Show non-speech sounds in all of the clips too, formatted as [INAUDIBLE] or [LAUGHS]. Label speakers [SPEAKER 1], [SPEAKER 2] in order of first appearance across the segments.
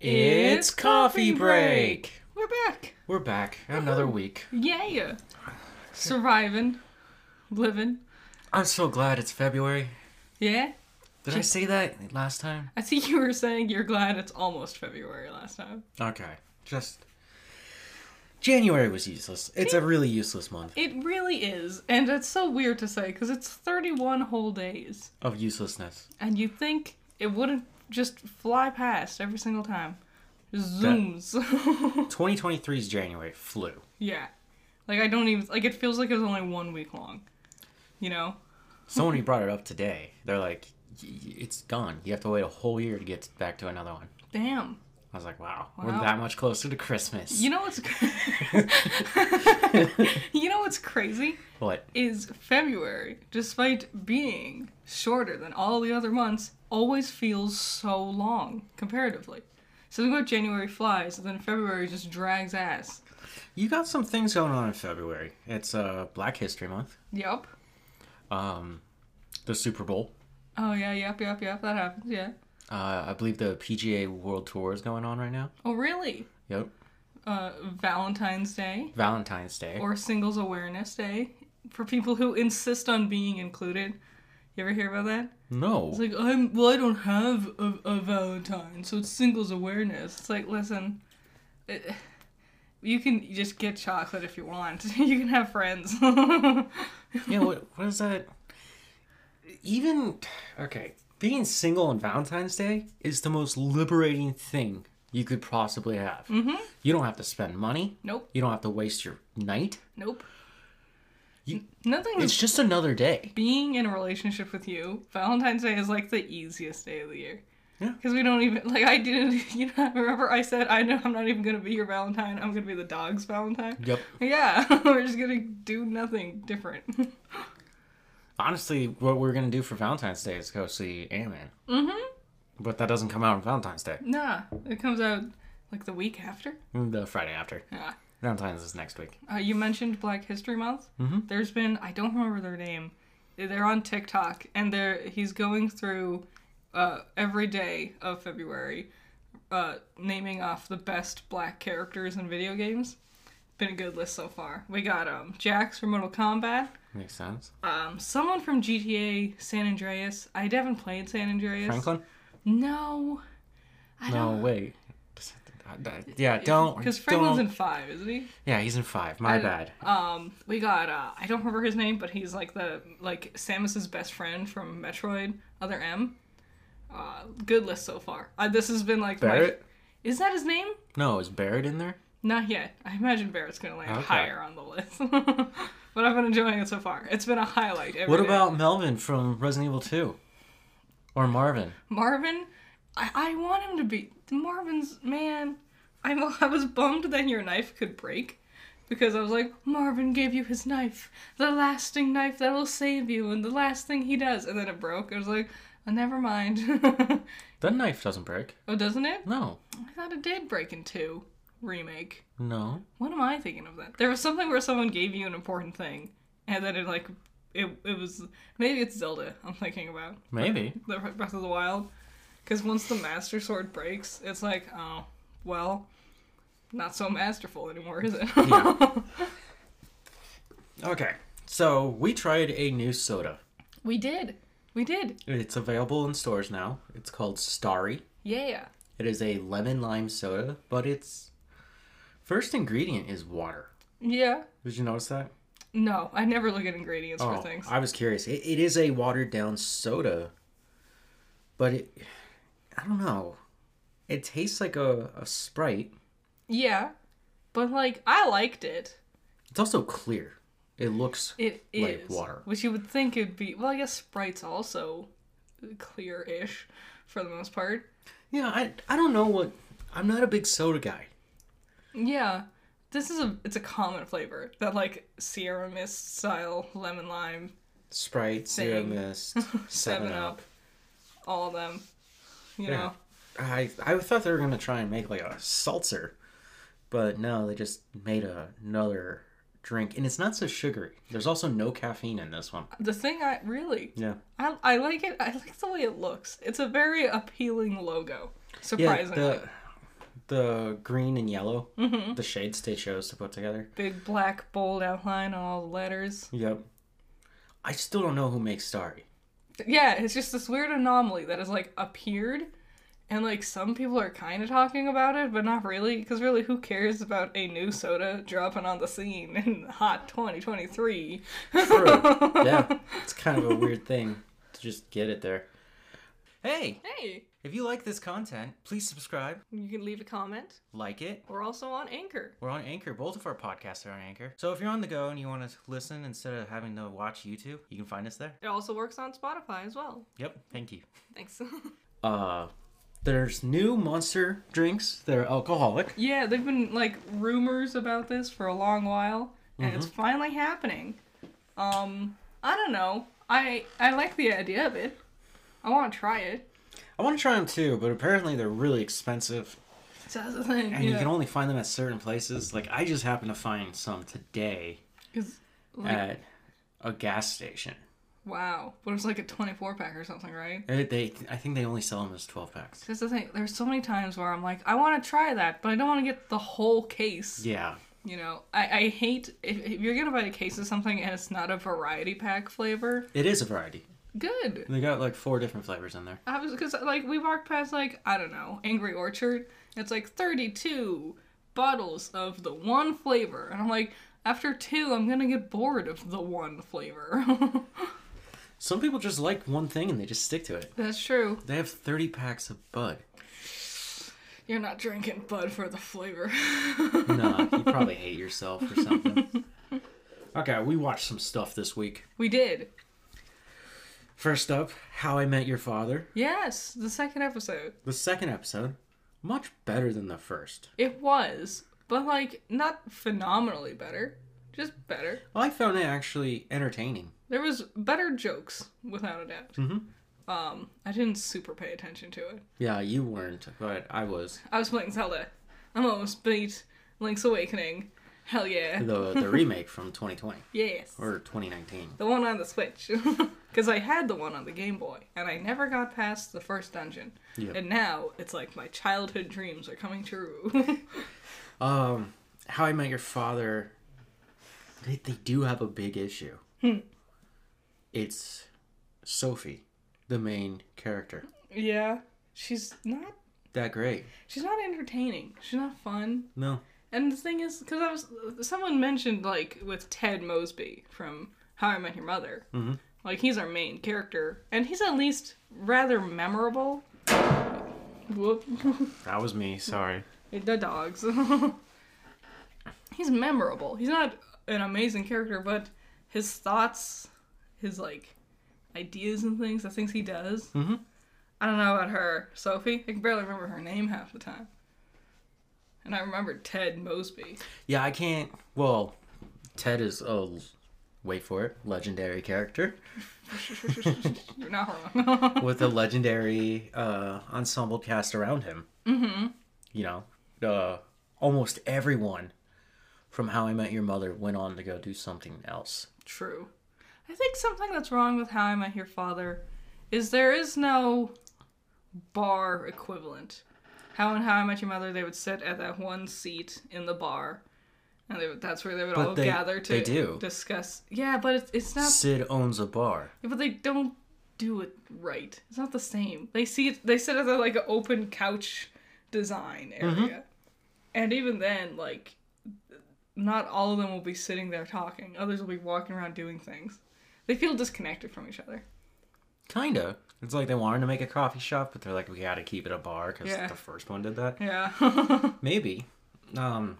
[SPEAKER 1] It's coffee break.
[SPEAKER 2] We're back.
[SPEAKER 1] We're back. Another week.
[SPEAKER 2] Yeah. Surviving. Living.
[SPEAKER 1] I'm so glad it's February.
[SPEAKER 2] Yeah.
[SPEAKER 1] Did I say that last time?
[SPEAKER 2] I think you were saying you're glad it's almost February last time.
[SPEAKER 1] Okay. Just. January was useless. It's a really useless month
[SPEAKER 2] It really is. And it's so weird to say because it's 31 whole days.
[SPEAKER 1] of uselessness.
[SPEAKER 2] And you think it wouldn't just fly past every single time. Just zooms. [LAUGHS]
[SPEAKER 1] 2023's January flew.
[SPEAKER 2] yeah. Like I don't even like it feels like it was only one week long. You know?
[SPEAKER 1] Someone [LAUGHS] brought it up today, they're like, "Y- y- it's gone. You have to wait a whole year to get back to another one.
[SPEAKER 2] Damn.
[SPEAKER 1] I was like, wow, we're that much closer to Christmas.
[SPEAKER 2] You know what's [LAUGHS] [LAUGHS] You know what's crazy?
[SPEAKER 1] what?
[SPEAKER 2] Is February, despite being shorter than all the other months, always feels so long comparatively. So Something about January flies, and then February just drags ass.
[SPEAKER 1] You got some things going on in February. It's uh, Black History Month,
[SPEAKER 2] Yep.
[SPEAKER 1] um, the Super Bowl.
[SPEAKER 2] Oh yeah, yep, yep, yep. That happens. Yeah.
[SPEAKER 1] Uh, I believe the PGA World Tour is going on right now.
[SPEAKER 2] Oh really?
[SPEAKER 1] Yep.
[SPEAKER 2] Uh, Valentine's Day
[SPEAKER 1] Valentine's Day.
[SPEAKER 2] or Singles Awareness Day for people who insist on being included. You ever hear about that?
[SPEAKER 1] no.
[SPEAKER 2] It's like I'm well, I don't have a, a Valentine, so it's singles awareness. It's like, listen, it, you can just get chocolate if you want. [LAUGHS] you can have friends. [LAUGHS]
[SPEAKER 1] yeah, what, what is that? Even, okay, being single on Valentine's Day is the most liberating thing you could possibly have. Mm-hmm. You don't have to spend money.
[SPEAKER 2] nope,
[SPEAKER 1] You don't have to waste your night.
[SPEAKER 2] nope.
[SPEAKER 1] You-
[SPEAKER 2] Nothing.
[SPEAKER 1] It's just another day.
[SPEAKER 2] being in a relationship with you. Valentine's Day is like the easiest day of the year.
[SPEAKER 1] Yeah.
[SPEAKER 2] Because we don't even like I didn't. [LAUGHS] You know, remember I said I know I'm not even gonna be your Valentine. I'm gonna be the dog's Valentine.
[SPEAKER 1] Yep.
[SPEAKER 2] Yeah, [LAUGHS] we're just gonna do nothing different. [LAUGHS]
[SPEAKER 1] Honestly, what we're to do for Valentine's Day is go see Ant-Man. Mm-hmm. But that doesn't come out on Valentine's Day.
[SPEAKER 2] Nah, it comes out like the week after.
[SPEAKER 1] The Friday after.
[SPEAKER 2] Yeah.
[SPEAKER 1] Valentine's is next week.
[SPEAKER 2] Uh, you mentioned Black History Month. Mm-hmm. There's been I don't remember their name. They're on TikTok and they're he's going through uh, every day of February, uh, naming off the best black characters in video games. Been a good list so far. We got um Jax from Mortal Kombat,
[SPEAKER 1] Makes sense.
[SPEAKER 2] um someone from GTA San Andreas. I haven't played San Andreas.
[SPEAKER 1] Franklin?
[SPEAKER 2] No. I
[SPEAKER 1] No,
[SPEAKER 2] don't.
[SPEAKER 1] wait. Yeah, don't.
[SPEAKER 2] Because Franklin's
[SPEAKER 1] don't-
[SPEAKER 2] in five, isn't he?
[SPEAKER 1] Yeah, he's in five. My
[SPEAKER 2] I-
[SPEAKER 1] bad.
[SPEAKER 2] Um, we got uh, I don't remember his name, but he's like the like Samus's best friend from Metroid, Other M. Uh, good list so far. Uh, this has been like my-
[SPEAKER 1] Barrett?
[SPEAKER 2] is that his name?
[SPEAKER 1] No, is Barrett in there?
[SPEAKER 2] Not yet. I imagine Barrett's gonna land
[SPEAKER 1] Okay.
[SPEAKER 2] higher on the list. [LAUGHS] but I've been enjoying it so far. It's been a highlight. every
[SPEAKER 1] What
[SPEAKER 2] day.
[SPEAKER 1] about Melvin from Resident Evil 2? Or Marvin?
[SPEAKER 2] Marvin? I, I want him to be Marvin's man. I'm, I was bummed that your knife could break because I was like, Marvin gave you his knife, the lasting knife that will save you, and the last thing he does, and then it broke. I was like, oh, never mind. [LAUGHS]
[SPEAKER 1] That knife doesn't break.
[SPEAKER 2] oh, doesn't it?
[SPEAKER 1] No.
[SPEAKER 2] I thought it did break in two remake.
[SPEAKER 1] No.
[SPEAKER 2] What am I thinking of that? There was something where someone gave you an important thing, and then it like it it was maybe it's Zelda. I'm thinking about
[SPEAKER 1] Maybe.
[SPEAKER 2] the Breath of the Wild, because once the Master Sword breaks, it's like oh well, not so masterful anymore, is it?
[SPEAKER 1] Yeah. [LAUGHS] Okay. So, we tried a new soda.
[SPEAKER 2] we did, we did,
[SPEAKER 1] It's available in stores now. It's called Starry.
[SPEAKER 2] yeah.
[SPEAKER 1] It is a lemon lime soda, but its first ingredient is water.
[SPEAKER 2] Yeah.
[SPEAKER 1] Did you notice that?
[SPEAKER 2] No, I never look at ingredients for oh, things.
[SPEAKER 1] Oh, I was curious. It, it is a watered down soda, but it, I don't know. It tastes like a, a Sprite.
[SPEAKER 2] Yeah, but like I liked it.
[SPEAKER 1] It's also clear. It looks
[SPEAKER 2] It is
[SPEAKER 1] Like water.
[SPEAKER 2] which you would think it'd be. Well, I guess Sprite's also clear-ish for the most part.
[SPEAKER 1] yeah. I I don't know what. I'm not a big soda guy.
[SPEAKER 2] Yeah, this is a it's a common flavor that like Sierra Mist style lemon lime,
[SPEAKER 1] Sprite, Sierra
[SPEAKER 2] Thing.
[SPEAKER 1] Mist, [LAUGHS]
[SPEAKER 2] Seven
[SPEAKER 1] Seven
[SPEAKER 2] Up,
[SPEAKER 1] Up.
[SPEAKER 2] all of them. You know,
[SPEAKER 1] I I thought they were gonna try and make like a seltzer, but no, they just made a, another drink, and it's not so sugary. There's also no caffeine in this one.
[SPEAKER 2] the thing I really
[SPEAKER 1] Yeah.
[SPEAKER 2] I, I like it. I like the way it looks. It's a very appealing logo.
[SPEAKER 1] Yeah.
[SPEAKER 2] Surprisingly,
[SPEAKER 1] The the green and yellow, mm-hmm. the shades they chose to put together.
[SPEAKER 2] Big black bold outline on all the letters.
[SPEAKER 1] Yep. I still don't know who makes Starry.
[SPEAKER 2] Yeah, it's just this weird anomaly that has like appeared, and like some people are kind of talking about it, but not really, because really, who cares about a new soda dropping on the scene in hot 2023?
[SPEAKER 1] True. [LAUGHS] yeah. It's kind of a weird thing to just get it there. Hey,
[SPEAKER 2] Hey,
[SPEAKER 1] if you like this content, please subscribe,
[SPEAKER 2] you can leave a comment.
[SPEAKER 1] like it.
[SPEAKER 2] We're also on Anchor.
[SPEAKER 1] We're on Anchor. Both of our podcasts are on Anchor. So if you're on the go and you want to listen instead of having to watch YouTube, you can find us there.
[SPEAKER 2] It also works on Spotify as well.
[SPEAKER 1] Yep. Thank you.
[SPEAKER 2] Thanks. [LAUGHS]
[SPEAKER 1] Uh, there's new monster drinks that are alcoholic.
[SPEAKER 2] yeah, they've been like rumors about this for a long while, and it's finally happening. Um, I don't know. I I like the idea of it. I want to try it.
[SPEAKER 1] I want to try them too, but apparently they're really expensive,
[SPEAKER 2] So that's the thing.
[SPEAKER 1] and you can only find them at certain places. Like I just happened to find some today
[SPEAKER 2] like,
[SPEAKER 1] at a gas station.
[SPEAKER 2] wow, but it's like a 24 pack or something, right?
[SPEAKER 1] They, they, I think they only sell them as twelve packs.
[SPEAKER 2] That's the thing. There's so many times where I'm like, I want to try that, but I don't want to get the whole case.
[SPEAKER 1] Yeah,
[SPEAKER 2] You know, I, I hate if, if you're gonna buy a case of something and it's not a variety pack flavor.
[SPEAKER 1] it is a variety.
[SPEAKER 2] Good.
[SPEAKER 1] They got like four different flavors in there.
[SPEAKER 2] I was because like we walked past like I don't know Angry Orchard. It's like 32 bottles of the one flavor, and I'm like, after two, I'm gonna get bored of the one flavor. [LAUGHS]
[SPEAKER 1] Some people just like one thing and they just stick to it.
[SPEAKER 2] That's true.
[SPEAKER 1] They have thirty packs of Bud.
[SPEAKER 2] You're not drinking Bud for the flavor. [LAUGHS]
[SPEAKER 1] Nah, you probably [LAUGHS] hate yourself or something. Okay, we watched some stuff this week.
[SPEAKER 2] we did.
[SPEAKER 1] First up, How I Met Your Father.
[SPEAKER 2] Yes, the second episode.
[SPEAKER 1] The second episode, much better than the first.
[SPEAKER 2] It was, but like not phenomenally better, just better.
[SPEAKER 1] I found it actually entertaining.
[SPEAKER 2] There was better jokes, without a doubt.
[SPEAKER 1] Mhm.
[SPEAKER 2] Um, I didn't super pay attention to it.
[SPEAKER 1] Yeah, you weren't, but I was.
[SPEAKER 2] I was playing Zelda. I'm almost beat Link's Awakening. Hell yeah.
[SPEAKER 1] The the [LAUGHS] remake from 2020
[SPEAKER 2] Yes.
[SPEAKER 1] or 2019.
[SPEAKER 2] The one on the Switch. [LAUGHS] Because I had the one on the Game Boy, and I never got past the first dungeon.
[SPEAKER 1] Yep.
[SPEAKER 2] And now it's like my childhood dreams are coming true. [LAUGHS]
[SPEAKER 1] Um, How I Met Your Father. They they do have a big issue. It's Sophie, the main character.
[SPEAKER 2] yeah. She's not.
[SPEAKER 1] That great?
[SPEAKER 2] She's not entertaining. She's not fun.
[SPEAKER 1] No.
[SPEAKER 2] And the thing is, because I was, someone mentioned like with Ted Mosby from How I Met Your Mother,
[SPEAKER 1] Mhm.
[SPEAKER 2] like he's our main character, and he's at least rather memorable. Whoop,
[SPEAKER 1] That was me. Sorry.
[SPEAKER 2] the dogs. [LAUGHS] he's memorable. He's not an amazing character, but his thoughts, his like ideas and things, the things he does.
[SPEAKER 1] Mhm.
[SPEAKER 2] I don't know about her, Sophie. I can barely remember her name half the time. And I remember Ted Mosby.
[SPEAKER 1] Yeah, I can't. Well, Ted is a wait for it legendary character [LAUGHS]
[SPEAKER 2] You're not wrong. [LAUGHS] [LAUGHS]
[SPEAKER 1] with a legendary uh, ensemble cast around him. Mm-hmm. You know, uh, almost everyone from How I Met Your Mother went on to go do something else.
[SPEAKER 2] True. I think something that's wrong with How I Met Your Father is there is no bar equivalent. How in How I Met Your Mother they would sit at that one seat in the bar, and they would, that's where they would
[SPEAKER 1] But
[SPEAKER 2] all
[SPEAKER 1] they-
[SPEAKER 2] gather to
[SPEAKER 1] they do.
[SPEAKER 2] discuss. Yeah, but it's it's not.
[SPEAKER 1] Sid owns a bar.
[SPEAKER 2] But they don't do it right. It's not the same. They see it. They sit at the like an open couch design mm-hmm. area, and even then, like, not all of them will be sitting there talking. Others will be walking around doing things. They feel disconnected from each other.
[SPEAKER 1] Kinda. It's like they wanted to make a coffee shop, but they're like, we gotta keep it a bar because
[SPEAKER 2] Yeah.
[SPEAKER 1] the first one did that.
[SPEAKER 2] Yeah. [LAUGHS]
[SPEAKER 1] Maybe. Um.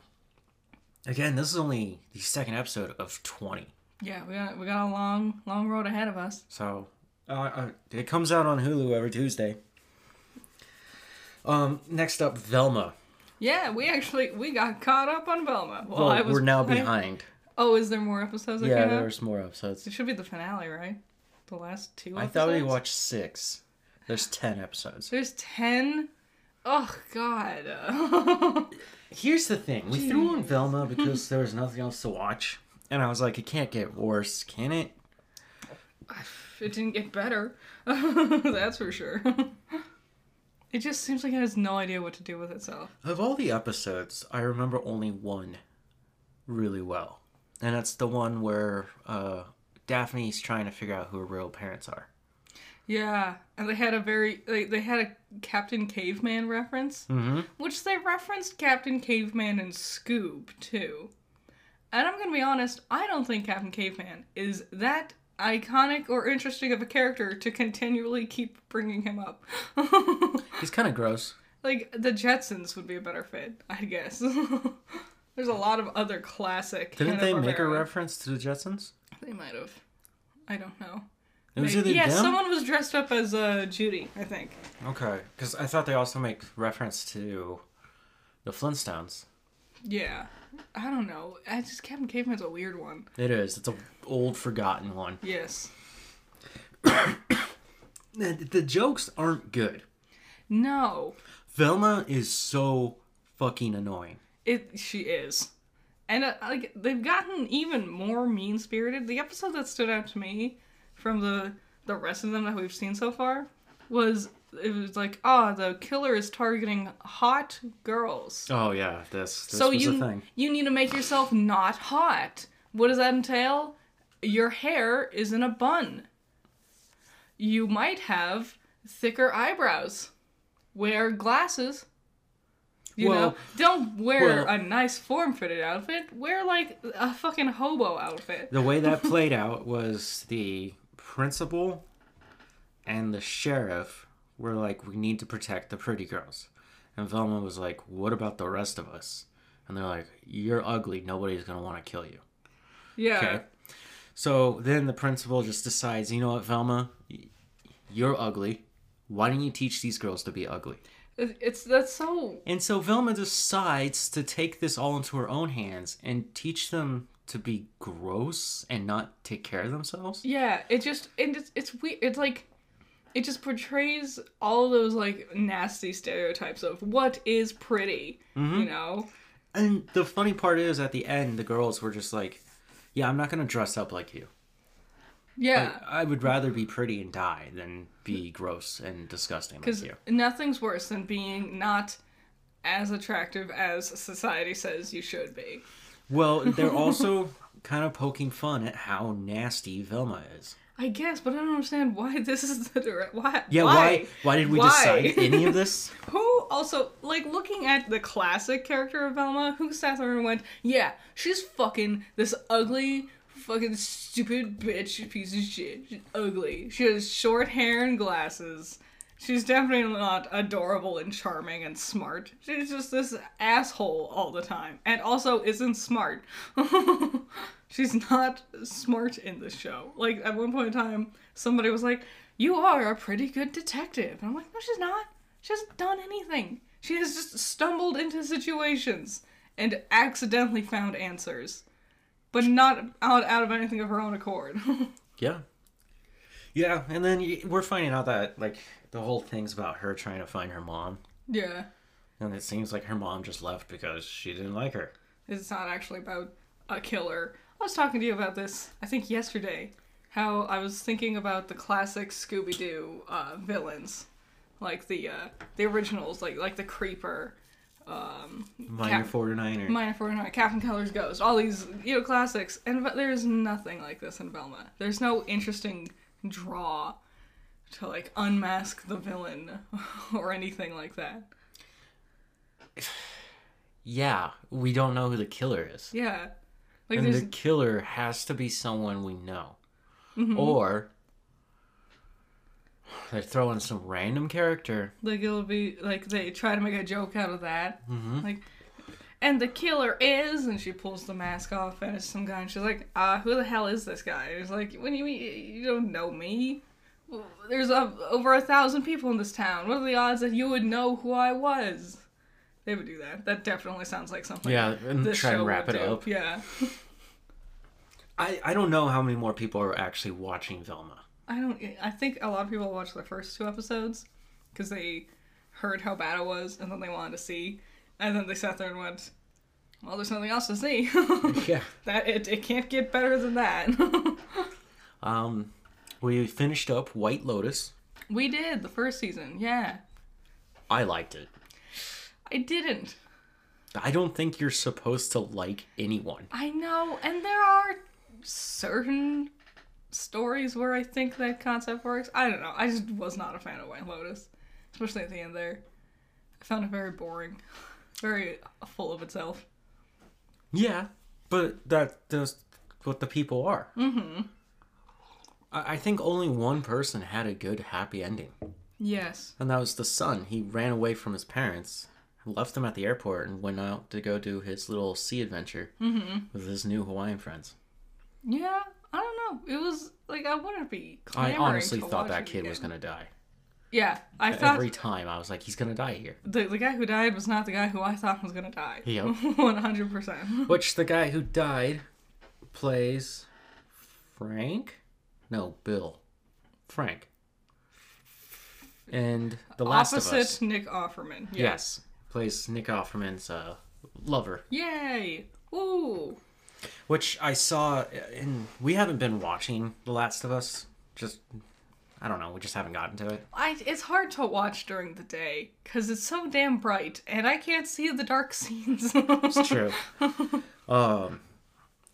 [SPEAKER 1] Again, this is only the second episode of twenty.
[SPEAKER 2] yeah, we got we got a long long road ahead of us.
[SPEAKER 1] So uh, uh, it comes out on Hulu every Tuesday. Um, next up, Velma.
[SPEAKER 2] Yeah, we actually we got caught up on Velma. Well,
[SPEAKER 1] Well,
[SPEAKER 2] I was
[SPEAKER 1] we're now
[SPEAKER 2] I-
[SPEAKER 1] behind.
[SPEAKER 2] Oh, is there more episodes?
[SPEAKER 1] Yeah,
[SPEAKER 2] out?
[SPEAKER 1] there's more episodes.
[SPEAKER 2] It should be the finale, right? The last two.
[SPEAKER 1] I thought we watched six. There's ten episodes.
[SPEAKER 2] There's ten. Oh God. [LAUGHS]
[SPEAKER 1] Here's the thing: we threw on Velma [LAUGHS] because there was nothing else to watch, and I was like, it can't get worse, can it? [SIGHS]
[SPEAKER 2] it didn't get better. [LAUGHS] That's for sure. It just seems like it has no idea what to do with itself.
[SPEAKER 1] Of all the episodes, I remember only one really well. And that's the one where uh, Daphne's trying to figure out who her real parents are.
[SPEAKER 2] Yeah, and they had a very they, they had a Captain Caveman reference,
[SPEAKER 1] Mm-hmm.
[SPEAKER 2] which they referenced Captain Caveman in Scoob too. And I'm gonna be honest, I don't think Captain Caveman is that iconic or interesting of a character to continually keep bringing him up. [LAUGHS]
[SPEAKER 1] He's kind of gross.
[SPEAKER 2] like the Jetsons would be a better fit, I guess. [LAUGHS] There's a lot of other classic.
[SPEAKER 1] Didn't they make a reference to the Jetsons?
[SPEAKER 2] They might have. I don't know.
[SPEAKER 1] It was either
[SPEAKER 2] yeah,
[SPEAKER 1] them.
[SPEAKER 2] someone was dressed up as uh, Judy, I think.
[SPEAKER 1] Okay, because I thought they also make reference to the Flintstones.
[SPEAKER 2] Yeah. I don't know. I just Captain Caveman's a weird one.
[SPEAKER 1] It is. It's an old, forgotten one.
[SPEAKER 2] Yes. [COUGHS]
[SPEAKER 1] The, the jokes aren't good.
[SPEAKER 2] No.
[SPEAKER 1] Velma is so fucking annoying.
[SPEAKER 2] It she is. And uh, like they've gotten even more mean-spirited. The episode that stood out to me from the the rest of them that we've seen so far was it was like, "Ah, the killer is targeting hot girls."
[SPEAKER 1] Oh yeah, this this
[SPEAKER 2] so you you need to make yourself not hot. What does that entail? Your hair is in a bun. You might have thicker eyebrows. Wear glasses. You
[SPEAKER 1] Well-
[SPEAKER 2] know, don't wear
[SPEAKER 1] well-
[SPEAKER 2] a nice form-fitted outfit. Wear like a fucking hobo outfit.
[SPEAKER 1] The way that [LAUGHS] played out was the principal and the sheriff were like, "We need to protect the pretty girls," and Velma was like, "What about the rest of us?" And they're like, "You're ugly. Nobody's gonna want to kill you."
[SPEAKER 2] Yeah.
[SPEAKER 1] Okay. So then the principal just decides, you know what, Velma, you're ugly. Why don't you teach these girls to be ugly?
[SPEAKER 2] It- It's that's so
[SPEAKER 1] And so Velma decides to take this all into her own hands and teach them to be gross and not take care of themselves.
[SPEAKER 2] Yeah, it just and it's it's weird. It's like it just portrays all those like nasty stereotypes of what is pretty.
[SPEAKER 1] Mm-hmm.
[SPEAKER 2] You know?
[SPEAKER 1] And the funny part is, at the end, the girls were just like, "Yeah, I'm not gonna dress up like you.
[SPEAKER 2] Yeah,
[SPEAKER 1] I, I would rather be pretty and die than be gross and disgusting like
[SPEAKER 2] because
[SPEAKER 1] you."
[SPEAKER 2] nothing's worse than being not as attractive as society says you should be.
[SPEAKER 1] Well, [LAUGHS] they're also kind of poking fun at how nasty Velma is.
[SPEAKER 2] I guess, but I don't understand why [LAUGHS] this is the direct. Why?
[SPEAKER 1] Yeah, why? Why, did we
[SPEAKER 2] Why?
[SPEAKER 1] decide [LAUGHS] any of this?
[SPEAKER 2] Who also like looking at the classic character of Velma? Who sat there and went, "Yeah, she's fucking this ugly, fucking stupid bitch, piece of shit. She's ugly. She has short hair and glasses. She's definitely not adorable and charming and smart. She's just this asshole all the time, and also isn't smart. [LAUGHS] She's not smart in this show. Like at one point in time, somebody was like, "You are a pretty good detective," and I'm like, "No, she's not. She hasn't done anything. She has just stumbled into situations and accidentally found answers, but not out out of anything of her own accord." [LAUGHS]
[SPEAKER 1] Yeah. Yeah, and then we're finding out that like the whole thing's about her trying to find her mom,
[SPEAKER 2] yeah,
[SPEAKER 1] and it seems like her mom just left because she didn't like her.
[SPEAKER 2] it's not actually about a killer. I was talking to you about this, I think yesterday, how I was thinking about the classic Scooby Doo uh, villains, like the uh, the originals, like like the Creeper, um,
[SPEAKER 1] Miner
[SPEAKER 2] Cap-
[SPEAKER 1] 49er.
[SPEAKER 2] Miner 49, Captain Keller's Ghost, all these, you know, classics. And but there's nothing like this in Velma. There's no interesting draw to, like, unmask the villain [LAUGHS] or anything like that. [SIGHS]
[SPEAKER 1] yeah, we don't know who the killer is.
[SPEAKER 2] Yeah. Like,
[SPEAKER 1] and
[SPEAKER 2] there's.
[SPEAKER 1] the killer has to be someone we know.
[SPEAKER 2] Mm-hmm.
[SPEAKER 1] Or they're throwing some random character.
[SPEAKER 2] Like, it'll be, like, they try to make a joke out of that.
[SPEAKER 1] Mm-hmm.
[SPEAKER 2] Like, and the killer is, and she pulls the mask off, and it's some guy, and she's like, uh, who the hell is this guy? And he's like, when you mean, you don't know me? There's a, over a thousand people in this town. What are the odds that you would know who I was? They would do that. That definitely sounds like something.
[SPEAKER 1] Yeah, and
[SPEAKER 2] this
[SPEAKER 1] try and
[SPEAKER 2] show
[SPEAKER 1] wrap it
[SPEAKER 2] do.
[SPEAKER 1] up.
[SPEAKER 2] Yeah. [LAUGHS]
[SPEAKER 1] I, I don't know how many more people are actually watching Velma.
[SPEAKER 2] I don't. I think a lot of people watched the first two episodes because they heard how bad it was, and then they wanted to see, and then they sat there and went, "Well, there's nothing else to see. [LAUGHS]
[SPEAKER 1] Yeah.
[SPEAKER 2] that it, it can't get better than that." [LAUGHS]
[SPEAKER 1] Um, we finished up White Lotus.
[SPEAKER 2] we did the first season, yeah.
[SPEAKER 1] I liked it.
[SPEAKER 2] I didn't.
[SPEAKER 1] I don't think you're supposed to like anyone.
[SPEAKER 2] I know, and there are certain stories where I think that concept works. I don't know. I just was not a fan of White Lotus, especially at the end there. I found it very boring, [LAUGHS] very full of itself.
[SPEAKER 1] Yeah, but that that's what the people are. Mm-hmm. I, I think only one person had a good happy ending,
[SPEAKER 2] Yes.
[SPEAKER 1] and that was the son. He ran away from his parents, left them at the airport, and went out to go do his little sea adventure with his new Hawaiian friends.
[SPEAKER 2] Yeah. I don't know. It was like I wouldn't be.
[SPEAKER 1] I honestly
[SPEAKER 2] to
[SPEAKER 1] thought that kid was gonna die.
[SPEAKER 2] Yeah, I thought
[SPEAKER 1] Every time I was like, he's gonna die here.
[SPEAKER 2] the the guy who died was not the guy who I thought was gonna die.
[SPEAKER 1] Yep. [LAUGHS]
[SPEAKER 2] One hundred percent. [LAUGHS]
[SPEAKER 1] Which the guy who died plays Frank? No, Bill. Frank. And The Last
[SPEAKER 2] Opposite
[SPEAKER 1] of Us.
[SPEAKER 2] Nick Offerman.
[SPEAKER 1] Yes. Plays Nick Offerman's uh, lover.
[SPEAKER 2] Yay! Woo!
[SPEAKER 1] Which I saw in. We haven't been watching The Last of Us. Just. I don't know. We just haven't gotten to it.
[SPEAKER 2] I, it's hard to watch during the day because it's so damn bright and I can't see the dark [LAUGHS] scenes.
[SPEAKER 1] It's true. [LAUGHS] um,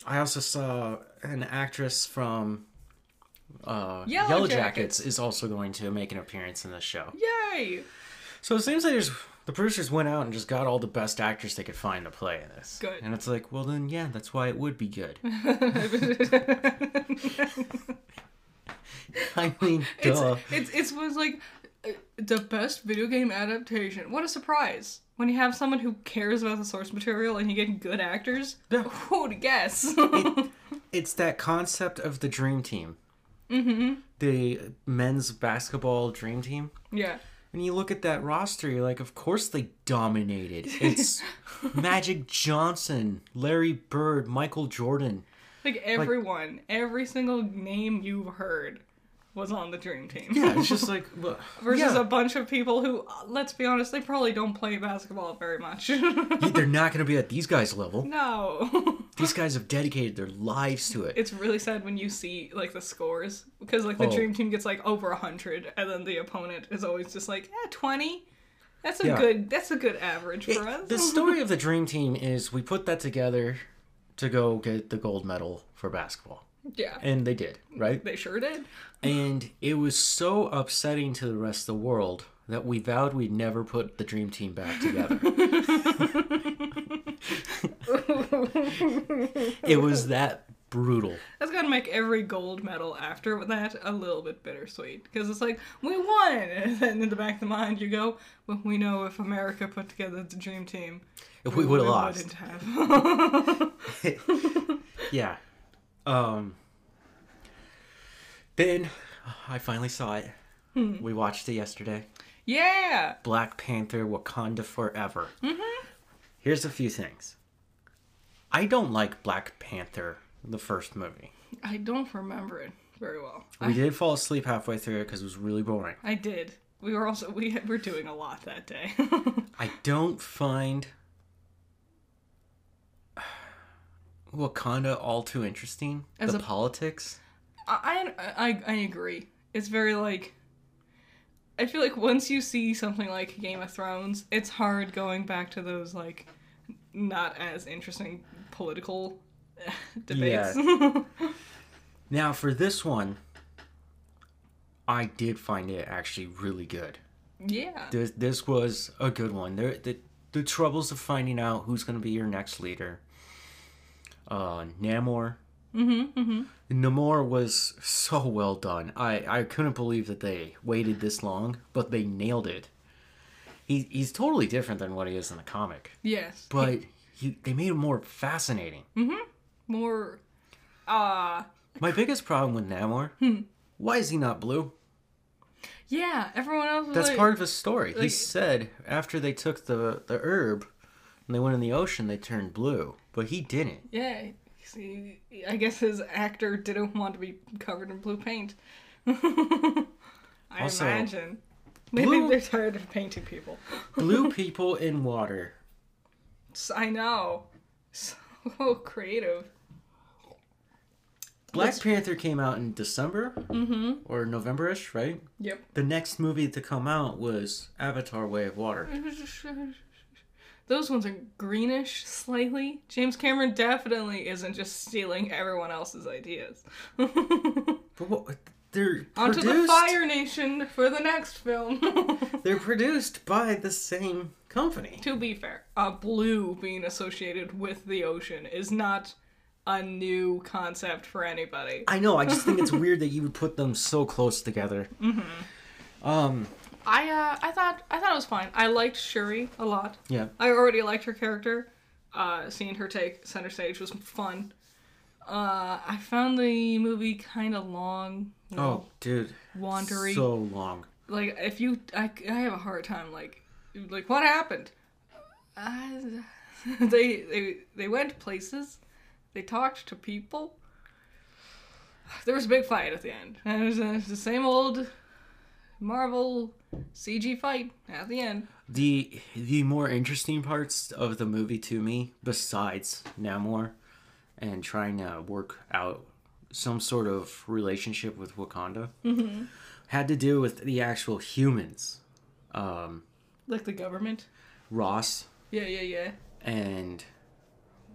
[SPEAKER 1] I also saw an actress from uh,
[SPEAKER 2] Yellow
[SPEAKER 1] Yellow,
[SPEAKER 2] Jackets.
[SPEAKER 1] Jackets. is also going to make an appearance in this show.
[SPEAKER 2] Yay!
[SPEAKER 1] So it seems like there's the producers went out and just got all the best actors they could find to play in this.
[SPEAKER 2] Good.
[SPEAKER 1] And it's like, well then, yeah, that's why it would be good. [LAUGHS] I mean,
[SPEAKER 2] It's,
[SPEAKER 1] duh.
[SPEAKER 2] it's, it's was like uh, the best video game adaptation. What a surprise! When you have someone who cares about the source material and you get good actors,
[SPEAKER 1] Yeah.
[SPEAKER 2] who would guess?
[SPEAKER 1] It's that concept of the dream team. Mm-hmm. The men's basketball dream team.
[SPEAKER 2] yeah.
[SPEAKER 1] And you look at that roster, you're like, of course they dominated. It's [LAUGHS] Magic Johnson, Larry Bird, Michael Jordan.
[SPEAKER 2] Like everyone, every single name you've heard was on the dream team.
[SPEAKER 1] Yeah, it's just like [LAUGHS] well,
[SPEAKER 2] Versus
[SPEAKER 1] yeah,
[SPEAKER 2] a bunch of people who, let's be honest, they probably don't play basketball very much.
[SPEAKER 1] they're not going to be at these guys' level. [LAUGHS]
[SPEAKER 2] no.
[SPEAKER 1] These guys have dedicated their lives to it.
[SPEAKER 2] it's really sad when you see like the scores because like the
[SPEAKER 1] Oh.
[SPEAKER 2] dream team gets like over a hundred and then the opponent is always just like eh, 20 that's a
[SPEAKER 1] Yeah.
[SPEAKER 2] good that's a good average
[SPEAKER 1] It-
[SPEAKER 2] for us
[SPEAKER 1] the story of the dream team is we put that together to go get the gold medal for basketball.
[SPEAKER 2] Yeah
[SPEAKER 1] And they did, right?
[SPEAKER 2] they sure did
[SPEAKER 1] And it was so upsetting to the rest of the world that we vowed we'd never put the dream team back together. it was that brutal.
[SPEAKER 2] that's gotta make every gold medal after that a little bit bittersweet because it's like we won [LAUGHS] and then in the back of the mind you go well we know if america put together the dream team
[SPEAKER 1] If we would have lost.
[SPEAKER 2] wouldn't have [LAUGHS] [LAUGHS]
[SPEAKER 1] Yeah. Um then I finally saw it. We watched it yesterday.
[SPEAKER 2] yeah
[SPEAKER 1] Black Panther Wakanda Forever. Mm-hmm. Here's a few things. I don't like Black Panther, the first movie.
[SPEAKER 2] i don't remember it very well
[SPEAKER 1] We did fall asleep halfway through it because it was really boring.
[SPEAKER 2] I did. We were also we were doing a lot that day. [LAUGHS]
[SPEAKER 1] I don't find Wakanda all too interesting.
[SPEAKER 2] As
[SPEAKER 1] the
[SPEAKER 2] a-
[SPEAKER 1] politics.
[SPEAKER 2] I, I I agree. It's very like I feel like once you see something like Game of Thrones, it's hard going back to those like not as interesting political [LAUGHS] debates. Yeah. [LAUGHS]
[SPEAKER 1] Now for this one, I did find it actually really good.
[SPEAKER 2] yeah.
[SPEAKER 1] This this was a good one. There the the troubles of finding out who's going to be your next leader. Uh, Namor. Mm-hmm, mm-hmm. Namor was so well done. I, I couldn't believe that they waited this long, but they nailed it. He, he's totally different than what he is in the comic,
[SPEAKER 2] Yes.
[SPEAKER 1] but he, they made him more fascinating.
[SPEAKER 2] More uh
[SPEAKER 1] My biggest problem with Namor, why is he not blue?
[SPEAKER 2] yeah, everyone else was
[SPEAKER 1] That's
[SPEAKER 2] like,
[SPEAKER 1] part of his story. he said after they took the the herb and they went in the ocean, they turned blue, but he didn't.
[SPEAKER 2] Yeah, see, I guess his actor didn't want to be covered in blue paint. [LAUGHS] I
[SPEAKER 1] Also,
[SPEAKER 2] imagine. Maybe
[SPEAKER 1] blue-
[SPEAKER 2] they're tired of painting people.
[SPEAKER 1] Blue [LAUGHS] people in water.
[SPEAKER 2] I know. So [LAUGHS] creative.
[SPEAKER 1] Black Panther came out in December mm-hmm. or November-ish, right?
[SPEAKER 2] Yep.
[SPEAKER 1] The next movie to come out was Avatar: Way of Water.
[SPEAKER 2] Those ones are greenish slightly. James Cameron definitely isn't just stealing everyone else's ideas. [LAUGHS]
[SPEAKER 1] But what, they're
[SPEAKER 2] Onto the. Fire Nation for the next film. [LAUGHS]
[SPEAKER 1] They're produced by the same company.
[SPEAKER 2] to be fair, uh, blue being associated with the ocean is not a new concept for anybody.
[SPEAKER 1] I know. I just think it's [LAUGHS] weird that you would put them so close together. Um.
[SPEAKER 2] I uh, I thought I thought it was fine. I liked Shuri a lot.
[SPEAKER 1] Yeah.
[SPEAKER 2] I already liked her character. Uh, seeing her take center stage was fun. Uh, I found the movie kind of long. you
[SPEAKER 1] Oh,
[SPEAKER 2] know,
[SPEAKER 1] dude.
[SPEAKER 2] wandery.
[SPEAKER 1] So long.
[SPEAKER 2] like if you, I, I have a hard time. Like, like what happened? Uh, [LAUGHS] they they they went places. They talked to people. There was a big fight at the end. And it was, uh, it was the same old Marvel CG fight at the end.
[SPEAKER 1] The the more interesting parts of the movie to me, besides Namor, and trying to work out some sort of relationship with Wakanda, had to do with the actual humans, um,
[SPEAKER 2] Like the government.
[SPEAKER 1] Ross
[SPEAKER 2] Yeah, yeah, yeah.
[SPEAKER 1] and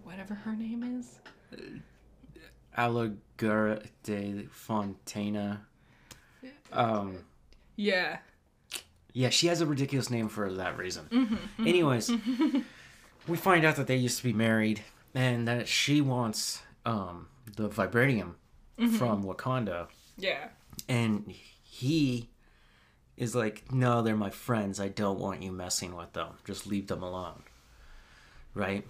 [SPEAKER 2] Whatever her name is.
[SPEAKER 1] Aligura de Fontana. Um,
[SPEAKER 2] Yeah.
[SPEAKER 1] Yeah, she has a ridiculous name for that reason. Anyways, [LAUGHS] we find out that they used to be married and that she wants um, the vibranium from Wakanda.
[SPEAKER 2] Yeah.
[SPEAKER 1] And he is like, no, they're my friends. I don't want you messing with them. Just leave them alone. Right?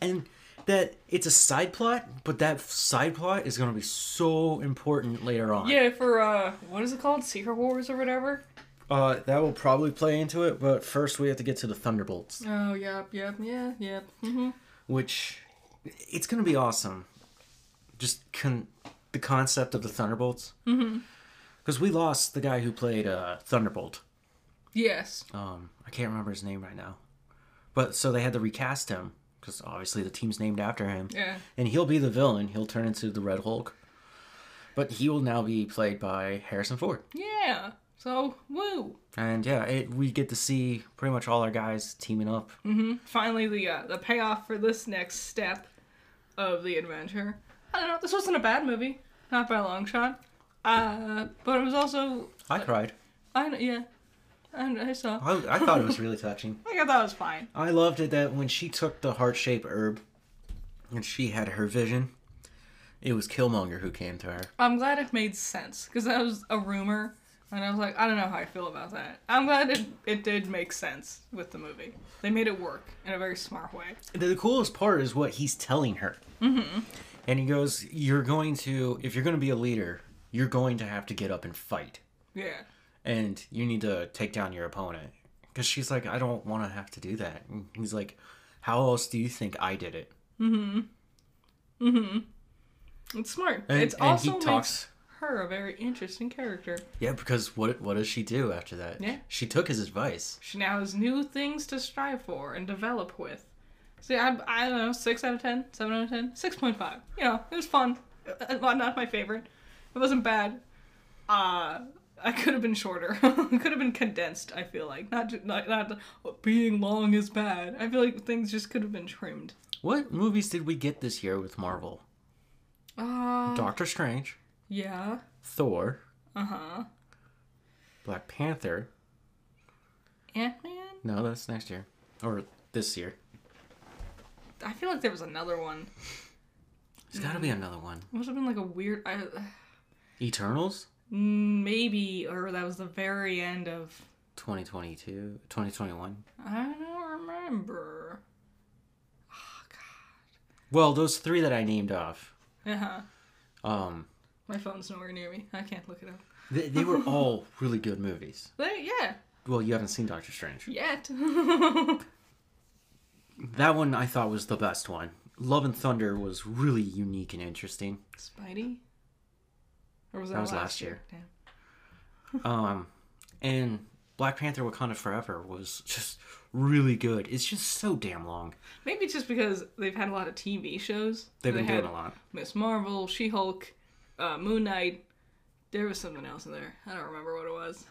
[SPEAKER 1] And that it's a side plot, but that side plot is going to be so important later on.
[SPEAKER 2] Yeah, for uh what is it called? Secret Wars or whatever?
[SPEAKER 1] Uh, that will probably play into it, but first we have to get to the Thunderbolts,
[SPEAKER 2] Oh yep, yep, yeah, yep. Mm-hmm.
[SPEAKER 1] which it's going to be awesome. Just con- the concept of the Thunderbolts. Because we lost the guy who played uh, Thunderbolt.
[SPEAKER 2] Yes.
[SPEAKER 1] Um, I can't remember his name right now. But so they had to recast him because obviously the team's named after him,
[SPEAKER 2] Yeah.
[SPEAKER 1] and he'll be the villain. He'll turn into the Red Hulk, but he will now be played by Harrison Ford.
[SPEAKER 2] Yeah. So woo.
[SPEAKER 1] And yeah, it, we get to see pretty much all our guys teaming up.
[SPEAKER 2] Finally the uh, the payoff for this next step of the adventure. I don't know, this wasn't a bad movie. Not by a long shot. Uh but it was also
[SPEAKER 1] I cried.
[SPEAKER 2] I yeah. I, I saw.
[SPEAKER 1] I, I thought it was [LAUGHS] really touching.
[SPEAKER 2] I thought it was fine.
[SPEAKER 1] I loved it that when she took the heart shaped herb and she had her vision, it was Killmonger who came to her.
[SPEAKER 2] I'm glad it made sense because that was a rumor, and I was like, I don't know how I feel about that. I'm glad it it did make sense with the movie. They made it work in a very smart way.
[SPEAKER 1] The, the coolest part is what he's telling her. Mm-hmm. And he goes, You're going to, if you're going to be a leader, you're going to have to get up and fight.
[SPEAKER 2] Yeah.
[SPEAKER 1] And you need to take down your opponent. Because she's like, I don't want to have to do that. And he's like, How else do you think I did it? Mm hmm. Mm hmm.
[SPEAKER 2] It's smart.
[SPEAKER 1] And,
[SPEAKER 2] it's
[SPEAKER 1] and
[SPEAKER 2] also
[SPEAKER 1] he
[SPEAKER 2] makes
[SPEAKER 1] talks.
[SPEAKER 2] Her a very interesting character.
[SPEAKER 1] Yeah, because what what does she do after that?
[SPEAKER 2] Yeah.
[SPEAKER 1] She took his advice.
[SPEAKER 2] She now has new things to strive for and develop with. See, I, I don't know, 6 out of 10, 7 out of 10, 6.5. You know, it was fun. Uh, well, not my favorite. It wasn't bad. Uh, I could have been shorter. [LAUGHS] could have been condensed, I feel like. Not, not, not being long is bad. I feel like things just could have been trimmed.
[SPEAKER 1] What movies did we get this year with Marvel?
[SPEAKER 2] Uh,
[SPEAKER 1] Doctor Strange,
[SPEAKER 2] yeah.
[SPEAKER 1] Thor,
[SPEAKER 2] Uh huh.
[SPEAKER 1] Black Panther.
[SPEAKER 2] Ant Man?
[SPEAKER 1] No, that's next year. Or this year.
[SPEAKER 2] I feel like there was another one.
[SPEAKER 1] There's got to be another one.
[SPEAKER 2] It must have been like a weird. I,
[SPEAKER 1] Eternals?
[SPEAKER 2] maybe, or that was the very end of
[SPEAKER 1] 2022, 2021.
[SPEAKER 2] I don't remember. Oh God.
[SPEAKER 1] Well, those three that I named off,
[SPEAKER 2] Uh huh.
[SPEAKER 1] um,
[SPEAKER 2] My phone's nowhere near me. I can't look it up.
[SPEAKER 1] they, they were [LAUGHS] all really good movies.
[SPEAKER 2] But yeah,
[SPEAKER 1] Well, you haven't seen Doctor Strange.
[SPEAKER 2] yet. [LAUGHS]
[SPEAKER 1] That one I thought was the best one. Love and Thunder was really unique and interesting.
[SPEAKER 2] Spidey? Or was that,
[SPEAKER 1] That was
[SPEAKER 2] last, year?
[SPEAKER 1] year.
[SPEAKER 2] Damn. [LAUGHS]
[SPEAKER 1] Um, and Black Panther Wakanda Forever was just really good. It's just so damn long.
[SPEAKER 2] Maybe it's just because they've had a lot of TV shows.
[SPEAKER 1] They've been
[SPEAKER 2] had
[SPEAKER 1] doing a lot.
[SPEAKER 2] Miss Marvel, She Hulk, uh, Moon Knight. There was something else in there. I don't remember what it was.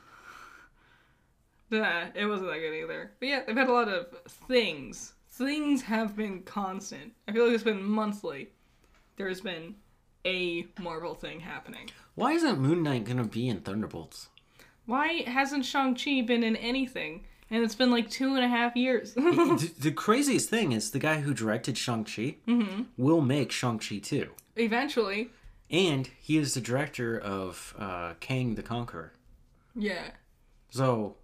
[SPEAKER 2] Nah, it wasn't that good either. But yeah, they've had a lot of things. Things have been constant. I feel like it's been monthly. There's been a Marvel thing happening.
[SPEAKER 1] Why isn't Moon Knight gonna be in Thunderbolts?
[SPEAKER 2] Why hasn't Shang-Chi been in anything? And it's been like two and a half years. [LAUGHS]
[SPEAKER 1] the, the craziest thing is the guy who directed Shang-Chi will make Shang-Chi too.
[SPEAKER 2] Eventually.
[SPEAKER 1] And he is the director of uh, Kang the Conqueror.
[SPEAKER 2] Yeah.
[SPEAKER 1] So,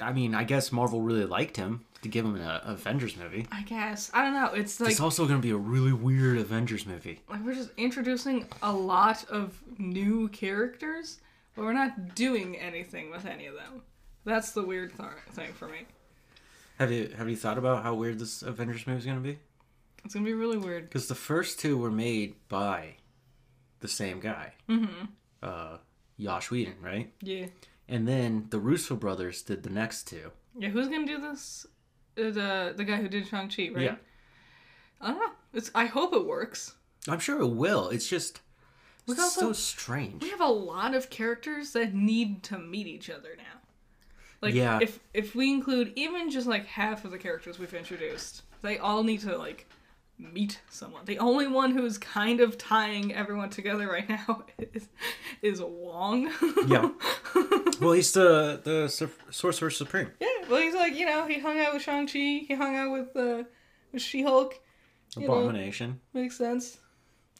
[SPEAKER 1] I mean, I guess Marvel really liked him to give him an Avengers movie.
[SPEAKER 2] I guess. I don't know. It's like
[SPEAKER 1] It's also going to be a really weird Avengers movie.
[SPEAKER 2] like we're just introducing a lot of new characters, but we're not doing anything with any of them. That's the weird th- thing for me.
[SPEAKER 1] Have you have you thought about how weird this Avengers movie is going to be?
[SPEAKER 2] It's gonna be really weird.
[SPEAKER 1] Because the first two were made by the same guy, mm-hmm. uh, Josh Whedon, right?
[SPEAKER 2] Yeah.
[SPEAKER 1] And then the Russo brothers did the next two.
[SPEAKER 2] Yeah. Who's gonna do this? Uh, the the guy who did Shang Chi, right?
[SPEAKER 1] Yeah.
[SPEAKER 2] I don't know. It's. I hope it works.
[SPEAKER 1] I'm sure it will. It's just it's
[SPEAKER 2] also-
[SPEAKER 1] so strange.
[SPEAKER 2] We have a lot of characters that need to meet each other now. Like
[SPEAKER 1] Yeah.
[SPEAKER 2] if if we include even just like half of the characters we've introduced, they all need to like meet someone. The only one who's kind of tying everyone together right now [LAUGHS] is is Wong.
[SPEAKER 1] Yeah. [LAUGHS] well, he's the the Sur- Sorcerer Supreme.
[SPEAKER 2] yeah. Well, he's like you know he hung out with Shang Chi. He hung out with uh, with She Hulk. You know.
[SPEAKER 1] Abomination.
[SPEAKER 2] Makes sense.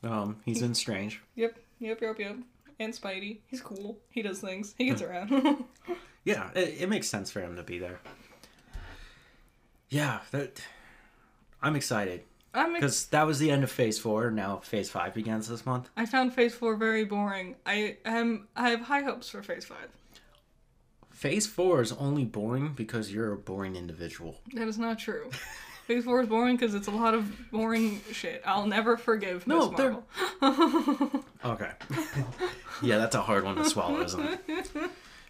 [SPEAKER 1] Um, he's in Strange.
[SPEAKER 2] Yep. Yep. Yep. Yep. And Spidey. He's cool. He does things. He gets around. [LAUGHS]
[SPEAKER 1] Yeah, it, it makes sense for him to be there. Yeah, that I'm excited
[SPEAKER 2] I'm ex-
[SPEAKER 1] because that was the end of Phase Four. Now Phase Five begins this month.
[SPEAKER 2] I found Phase Four very boring. I am I have high hopes for Phase Five.
[SPEAKER 1] Phase Four is only boring because you're a boring individual.
[SPEAKER 2] That is not true. Phase Four is boring because it's a lot of boring shit. I'll never forgive
[SPEAKER 1] No,
[SPEAKER 2] Miss
[SPEAKER 1] they're-
[SPEAKER 2] Marvel. [LAUGHS]
[SPEAKER 1] Okay. yeah, that's a hard one to swallow, isn't it?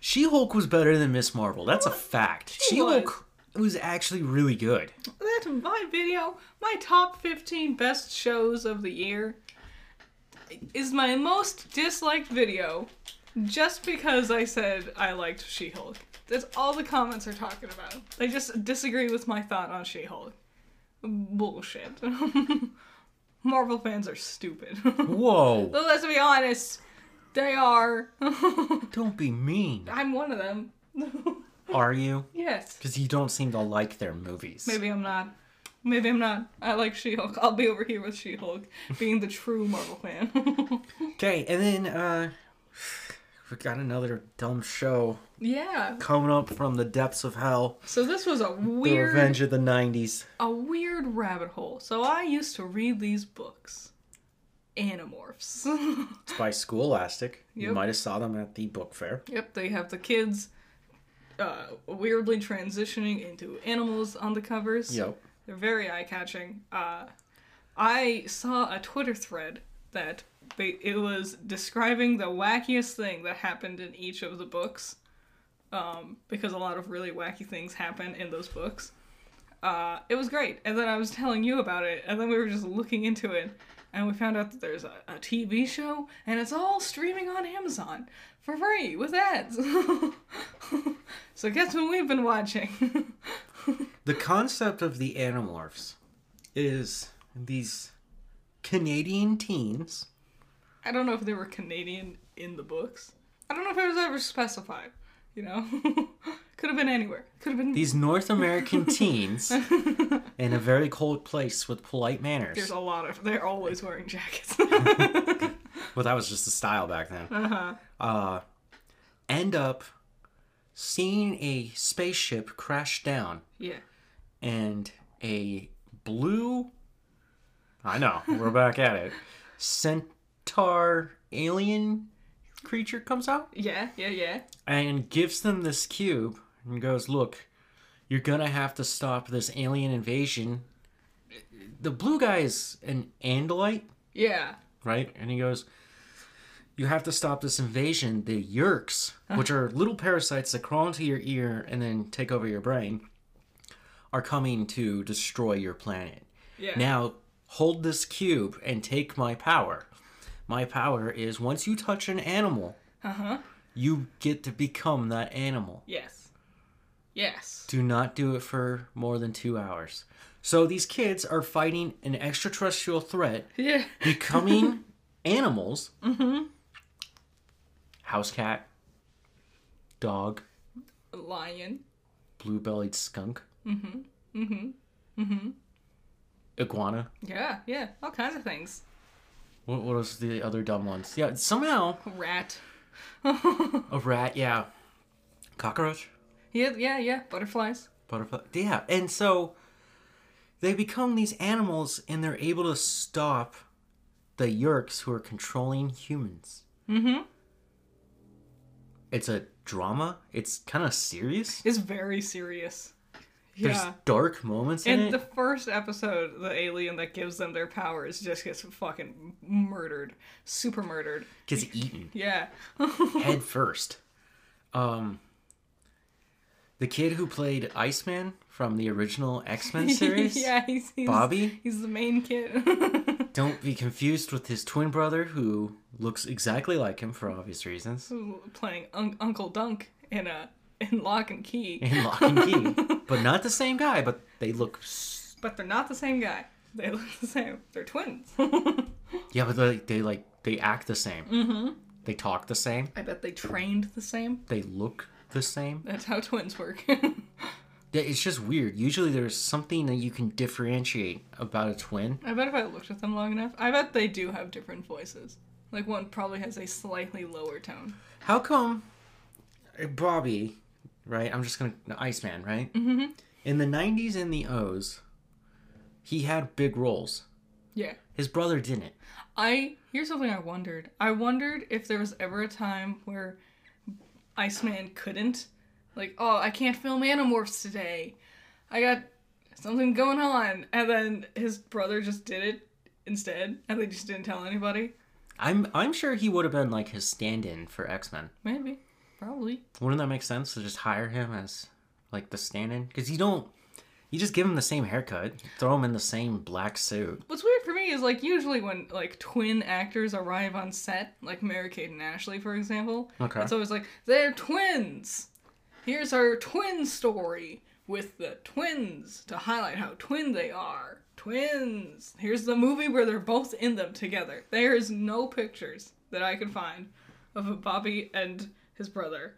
[SPEAKER 1] She Hulk was better than Miss Marvel. That's a fact. She Hulk was actually really good.
[SPEAKER 2] That's my video. My top fifteen best shows of the year is my most disliked video, just because I said I liked She-Hulk. That's all the comments are talking about. They just disagree with my thought on She-Hulk. Bullshit. [LAUGHS] Marvel fans are stupid. [LAUGHS]
[SPEAKER 1] Whoa!
[SPEAKER 2] Well, let's be honest. They are. [LAUGHS]
[SPEAKER 1] Don't be mean.
[SPEAKER 2] I'm one of them.
[SPEAKER 1] Are you?
[SPEAKER 2] yes.
[SPEAKER 1] Because you don't seem to like their movies.
[SPEAKER 2] Maybe I'm not. Maybe I'm not. I like She-Hulk. I'll be over here with She-Hulk, being the true Marvel fan. [LAUGHS]
[SPEAKER 1] Okay, and then uh we got another dumb show
[SPEAKER 2] yeah.
[SPEAKER 1] coming up from the depths of hell.
[SPEAKER 2] So this was a
[SPEAKER 1] The
[SPEAKER 2] weird,
[SPEAKER 1] Revenge of the '90s.
[SPEAKER 2] a weird rabbit hole. So I used to read these books, Animorphs. [LAUGHS]
[SPEAKER 1] It's by Scholastic. You might have saw them at the book fair.
[SPEAKER 2] Yep, they have the kids uh, weirdly transitioning into animals on the covers.
[SPEAKER 1] Yep.
[SPEAKER 2] They're very eye catching. Uh, I saw a Twitter thread that they, it was describing the wackiest thing that happened in each of the books, um, because a lot of really wacky things happen in those books. Uh, it was great, and then I was telling you about it, and then we were just looking into it, and we found out that there's a, a TV show, and it's all streaming on Amazon for free with ads. [LAUGHS] so guess what we've been watching? [LAUGHS]
[SPEAKER 1] The concept of the Animorphs is these Canadian teens.
[SPEAKER 2] I don't know if they were Canadian in the books. I don't know if it was ever specified. You know, [LAUGHS] could have been anywhere. Could have been.
[SPEAKER 1] These North American teens [LAUGHS] in a very cold place with polite manners.
[SPEAKER 2] There's a lot of. They're always wearing jackets. [LAUGHS]
[SPEAKER 1] Well, that was just the style back then.
[SPEAKER 2] uh-huh.
[SPEAKER 1] Uh, end up seeing a spaceship crash down
[SPEAKER 2] Yeah.
[SPEAKER 1] and a blue. I know, we're back at it. Centaur alien creature comes out
[SPEAKER 2] Yeah. Yeah. Yeah.
[SPEAKER 1] and gives them this cube and goes, Look, you're gonna have to stop this alien invasion. The blue guy is an Andalite,
[SPEAKER 2] Yeah.
[SPEAKER 1] right? And he goes, You have to stop this invasion. The Yeerks, uh-huh. which are little parasites that crawl into your ear and then take over your brain, are coming to destroy your planet.
[SPEAKER 2] Yeah.
[SPEAKER 1] Now, hold this cube and take my power. My power is once you touch an animal,
[SPEAKER 2] Uh huh.
[SPEAKER 1] you get to become that animal.
[SPEAKER 2] Yes. Yes.
[SPEAKER 1] Do not do it for more than two hours. So these kids are fighting an extraterrestrial threat, [LAUGHS]
[SPEAKER 2] Yeah.
[SPEAKER 1] becoming [LAUGHS] animals. Mm-hmm. House cat, dog,
[SPEAKER 2] Lion.
[SPEAKER 1] blue-bellied skunk. Mm-hmm. Mm-hmm. Mm-hmm. Iguana.
[SPEAKER 2] Yeah. Yeah. All kinds of things.
[SPEAKER 1] What, what was the other dumb ones? Yeah, somehow
[SPEAKER 2] Rat.
[SPEAKER 1] a rat. Yeah, cockroach.
[SPEAKER 2] Yeah. Yeah. Yeah. Butterflies.
[SPEAKER 1] butterfly. Yeah, and so they become these animals, and they're able to stop the Yeerks who are controlling humans.
[SPEAKER 2] Mm-hmm.
[SPEAKER 1] It's a drama. It's kind of serious.
[SPEAKER 2] It's very serious.
[SPEAKER 1] There's
[SPEAKER 2] Yeah.
[SPEAKER 1] dark moments in
[SPEAKER 2] In
[SPEAKER 1] it.
[SPEAKER 2] the first episode, the alien that gives them their powers just gets fucking murdered. Super murdered.
[SPEAKER 1] Gets eaten
[SPEAKER 2] Yeah. [LAUGHS]
[SPEAKER 1] head first. Um, the kid who played Iceman from the original X Men [LAUGHS] series,
[SPEAKER 2] yeah, he's, he's
[SPEAKER 1] Bobby.
[SPEAKER 2] He's the main kid. [LAUGHS]
[SPEAKER 1] Don't be confused with his twin brother, who looks exactly like him for obvious reasons.
[SPEAKER 2] Playing un- Uncle Dunk in a in Locke and Key.
[SPEAKER 1] in Locke and Key, [LAUGHS] but not the same guy. But they look, s-
[SPEAKER 2] But they're not the same guy. They look the same. They're twins. [LAUGHS]
[SPEAKER 1] yeah, but they, they like they act the same. Mm-hmm. They talk the same.
[SPEAKER 2] I bet they trained the same.
[SPEAKER 1] They look the same.
[SPEAKER 2] That's how twins work. [LAUGHS]
[SPEAKER 1] It's just weird. Usually, there's something that you can differentiate about a twin.
[SPEAKER 2] I bet if I looked at them long enough, I bet they do have different voices. Like one probably has a slightly lower tone.
[SPEAKER 1] How come uh, Bobby, right? I'm just gonna Iceman, right? Mm-hmm. In the '90s and the O's, he had big roles.
[SPEAKER 2] Yeah.
[SPEAKER 1] His brother didn't.
[SPEAKER 2] I here's something I wondered. I wondered if there was ever a time where Iceman couldn't. Like, oh, I can't film Animorphs today. I got something going on. And then his brother just did it instead, and they just didn't tell anybody.
[SPEAKER 1] I'm I'm sure he would have been like his stand-in for X Men.
[SPEAKER 2] Maybe. Probably.
[SPEAKER 1] Wouldn't that make sense to just hire him as like the stand-in? Because you don't, you just give him the same haircut, throw him in the same black suit.
[SPEAKER 2] What's weird for me is like usually when like twin actors arrive on set, like Mary Kate and Ashley, for example,
[SPEAKER 1] Okay.
[SPEAKER 2] it's always like they're twins. Here's our twin story with the twins to highlight how twin they are. Twins. Here's the movie where they're both in them together. There is no pictures that I could find of a Bobby and his brother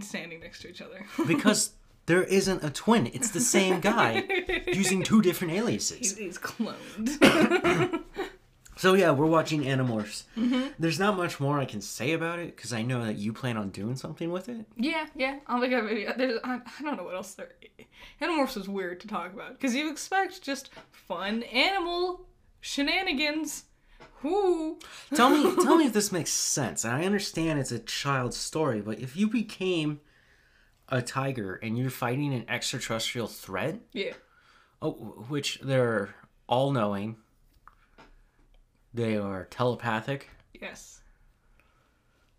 [SPEAKER 2] standing next to each other. [LAUGHS]
[SPEAKER 1] Because there isn't a twin; it's the same guy [LAUGHS] using two different aliases.
[SPEAKER 2] he's, he's cloned. [COUGHS]
[SPEAKER 1] So yeah, we're watching Animorphs. Mm-hmm. There's not much more I can say about it because I know that you plan on doing something with it.
[SPEAKER 2] Yeah, yeah. I'll make a video. There's, I, I don't know what else there. Animorphs is weird to talk about because you expect just fun animal shenanigans. Whoo!
[SPEAKER 1] Tell me, tell me if this [LAUGHS] makes sense. And I understand it's a child's story, but if you became a tiger and you're fighting an extraterrestrial threat,
[SPEAKER 2] Yeah.
[SPEAKER 1] oh, which they're all knowing, they are telepathic.
[SPEAKER 2] Yes.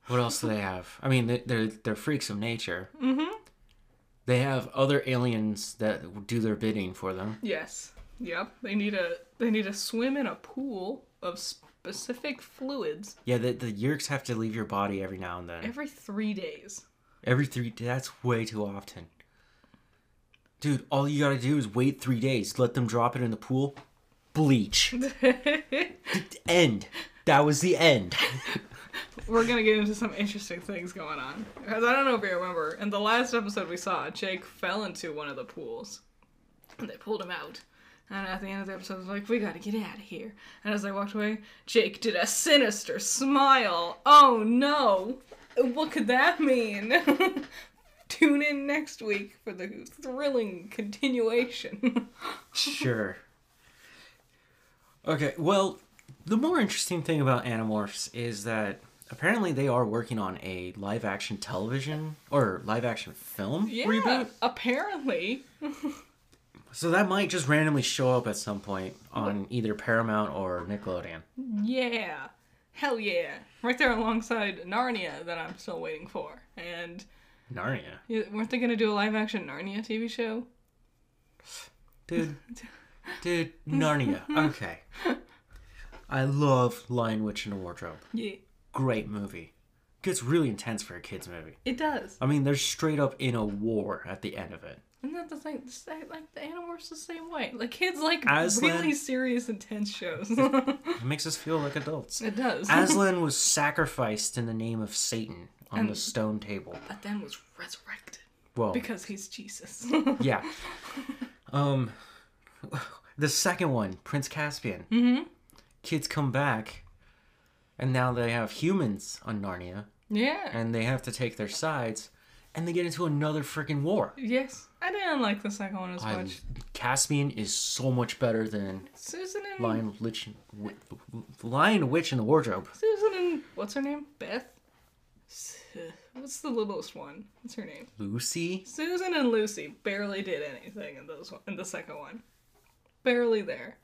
[SPEAKER 1] What else do they have? I mean, they- they're they're freaks of nature. Mm-hmm. They have other aliens that do their bidding for them.
[SPEAKER 2] Yes. Yep. They need a. They need to swim in a pool of specific fluids
[SPEAKER 1] Yeah, the the Yeerks have to leave your body every now and then.
[SPEAKER 2] every three days.
[SPEAKER 1] Every three. That's way too often. Dude, all you gotta do is wait three days. Let them drop it in the pool. Bleach. [LAUGHS] end. That was the end. [LAUGHS]
[SPEAKER 2] We're gonna get into some interesting things going on. Because I don't know if you remember, in the last episode we saw, Jake fell into one of the pools. And they pulled him out. And at the end of the episode, I was like, we gotta get out of here. And as I walked away, Jake did a sinister smile. Oh no! What could that mean? [LAUGHS] Tune in next week for the thrilling continuation. [LAUGHS]
[SPEAKER 1] Sure. Okay, well, the more interesting thing about Animorphs is that apparently they are working on a live action television or live action film
[SPEAKER 2] yeah,
[SPEAKER 1] reboot.
[SPEAKER 2] apparently. [LAUGHS]
[SPEAKER 1] So that might just randomly show up at some point on either Paramount or Nickelodeon.
[SPEAKER 2] Yeah. Hell yeah. Right there alongside Narnia that I'm still waiting for. And
[SPEAKER 1] Narnia.
[SPEAKER 2] yeah, weren't they going to do a live action Narnia TV show?
[SPEAKER 1] Dude. [LAUGHS] Dude, Narnia. Okay. [LAUGHS] I love Lion Witch in the Wardrobe.
[SPEAKER 2] Yeah,
[SPEAKER 1] Great movie. Gets really intense for a kids movie.
[SPEAKER 2] it does.
[SPEAKER 1] I mean, they're straight up in a war at the end of it.
[SPEAKER 2] Isn't that the thing? Like the Animorphs the same way. Like kids like
[SPEAKER 1] Aslan-
[SPEAKER 2] really serious, intense shows.
[SPEAKER 1] It [LAUGHS] makes us feel like adults.
[SPEAKER 2] it does.
[SPEAKER 1] Aslan [LAUGHS] was sacrificed in the name of Satan on the stone table.
[SPEAKER 2] but then was resurrected
[SPEAKER 1] Well,
[SPEAKER 2] because he's Jesus. [LAUGHS]
[SPEAKER 1] yeah. Um, the second one, Prince Caspian.
[SPEAKER 2] mm-hmm.
[SPEAKER 1] Kids come back, and now they have humans on Narnia,
[SPEAKER 2] Yeah.
[SPEAKER 1] and they have to take their sides, and they get into another freaking war.
[SPEAKER 2] Yes. I didn't like the second one as
[SPEAKER 1] I,
[SPEAKER 2] much.
[SPEAKER 1] Caspian is so much better than
[SPEAKER 2] Susan and
[SPEAKER 1] Lion Witch, Lion Witch in the Wardrobe.
[SPEAKER 2] Susan and what's her name? Beth. What's the littlest one? What's her name?
[SPEAKER 1] Lucy.
[SPEAKER 2] Susan and Lucy barely did anything in those in the second one. Barely there.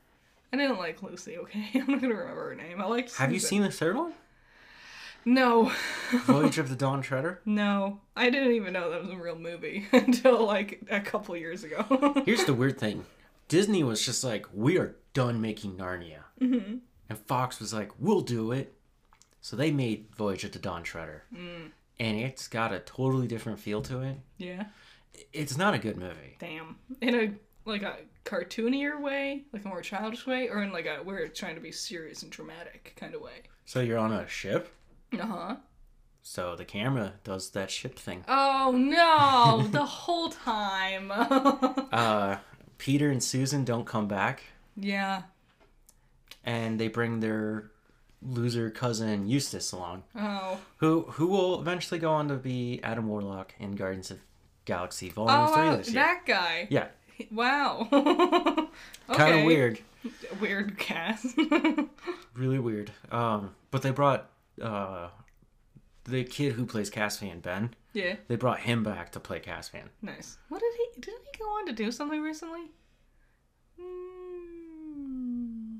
[SPEAKER 2] I didn't like Lucy. Okay, [LAUGHS] I'm not gonna remember her name. I liked.
[SPEAKER 1] Have you seen the third one?
[SPEAKER 2] No,
[SPEAKER 1] Voyage [LAUGHS] of the Dawn Treader.
[SPEAKER 2] no. I didn't even know that was a real movie [LAUGHS] until like a couple years ago. [LAUGHS]
[SPEAKER 1] Here's the weird thing Disney was just like, we are done making Narnia. Mm-hmm. And Fox was like, we'll do it. So they made Voyage of the Dawn Treader. And it's got a totally different feel to it.
[SPEAKER 2] yeah.
[SPEAKER 1] It's not a good movie.
[SPEAKER 2] Damn. In a like a cartoonier way, like a more childish way, or in like a we're trying to be serious and dramatic kind of way.
[SPEAKER 1] So you're on a ship.
[SPEAKER 2] Uh huh.
[SPEAKER 1] So the camera does that ship thing.
[SPEAKER 2] Oh no! [LAUGHS] the whole time.
[SPEAKER 1] Uh, [LAUGHS] Peter and Susan don't come back.
[SPEAKER 2] yeah.
[SPEAKER 1] And they bring their loser cousin Eustace along.
[SPEAKER 2] Oh.
[SPEAKER 1] Who who will eventually go on to be Adam Warlock in Guardians of Galaxy Volume
[SPEAKER 2] Oh,
[SPEAKER 1] 3 this year.
[SPEAKER 2] that guy.
[SPEAKER 1] Yeah,
[SPEAKER 2] Wow. [LAUGHS]
[SPEAKER 1] kind of weird.
[SPEAKER 2] Weird cast.
[SPEAKER 1] Really weird. Um, but they brought uh, the kid who plays Caspian, Ben.
[SPEAKER 2] yeah.
[SPEAKER 1] They brought him back to play Caspian.
[SPEAKER 2] Nice. What did he? Didn't he go on to do something recently? Hmm.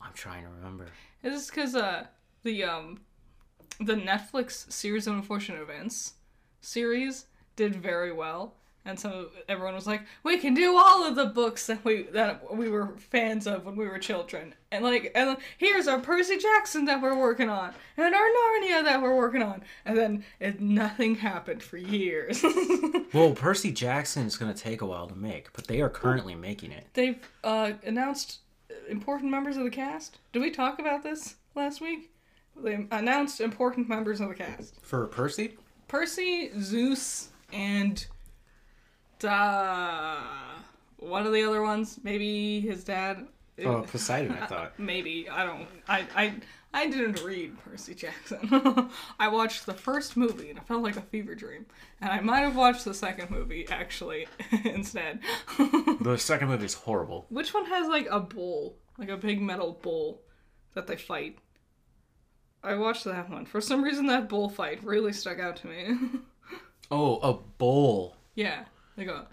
[SPEAKER 1] I'm trying to remember.
[SPEAKER 2] Is this because uh the um the Netflix series of unfortunate events series did very well, and so everyone was like, "We can do all of the books that we that we were fans of when we were children," and like, and here's our Percy Jackson that we're working on, and our Narnia that we're working on, and then it, nothing happened for years. [LAUGHS]
[SPEAKER 1] Well, Percy Jackson is going to take a while to make, but they are currently making it.
[SPEAKER 2] They've uh, announced important members of the cast. Did we talk about this last week? They announced important members of the cast.
[SPEAKER 1] For Percy?
[SPEAKER 2] Percy, Zeus, and uh, one of the other ones. Maybe his dad.
[SPEAKER 1] Oh, Poseidon, I [LAUGHS] thought.
[SPEAKER 2] Maybe I don't. I I I didn't read Percy Jackson. [LAUGHS] I watched the first movie and it felt like a fever dream. And I might have watched the second movie actually [LAUGHS] instead.
[SPEAKER 1] The second movie is horrible.
[SPEAKER 2] Which one has like a bull, like a big metal bull that they fight? I watched that one. For some reason, that bull fight really stuck out to me.
[SPEAKER 1] Oh, a bull.
[SPEAKER 2] yeah, like a.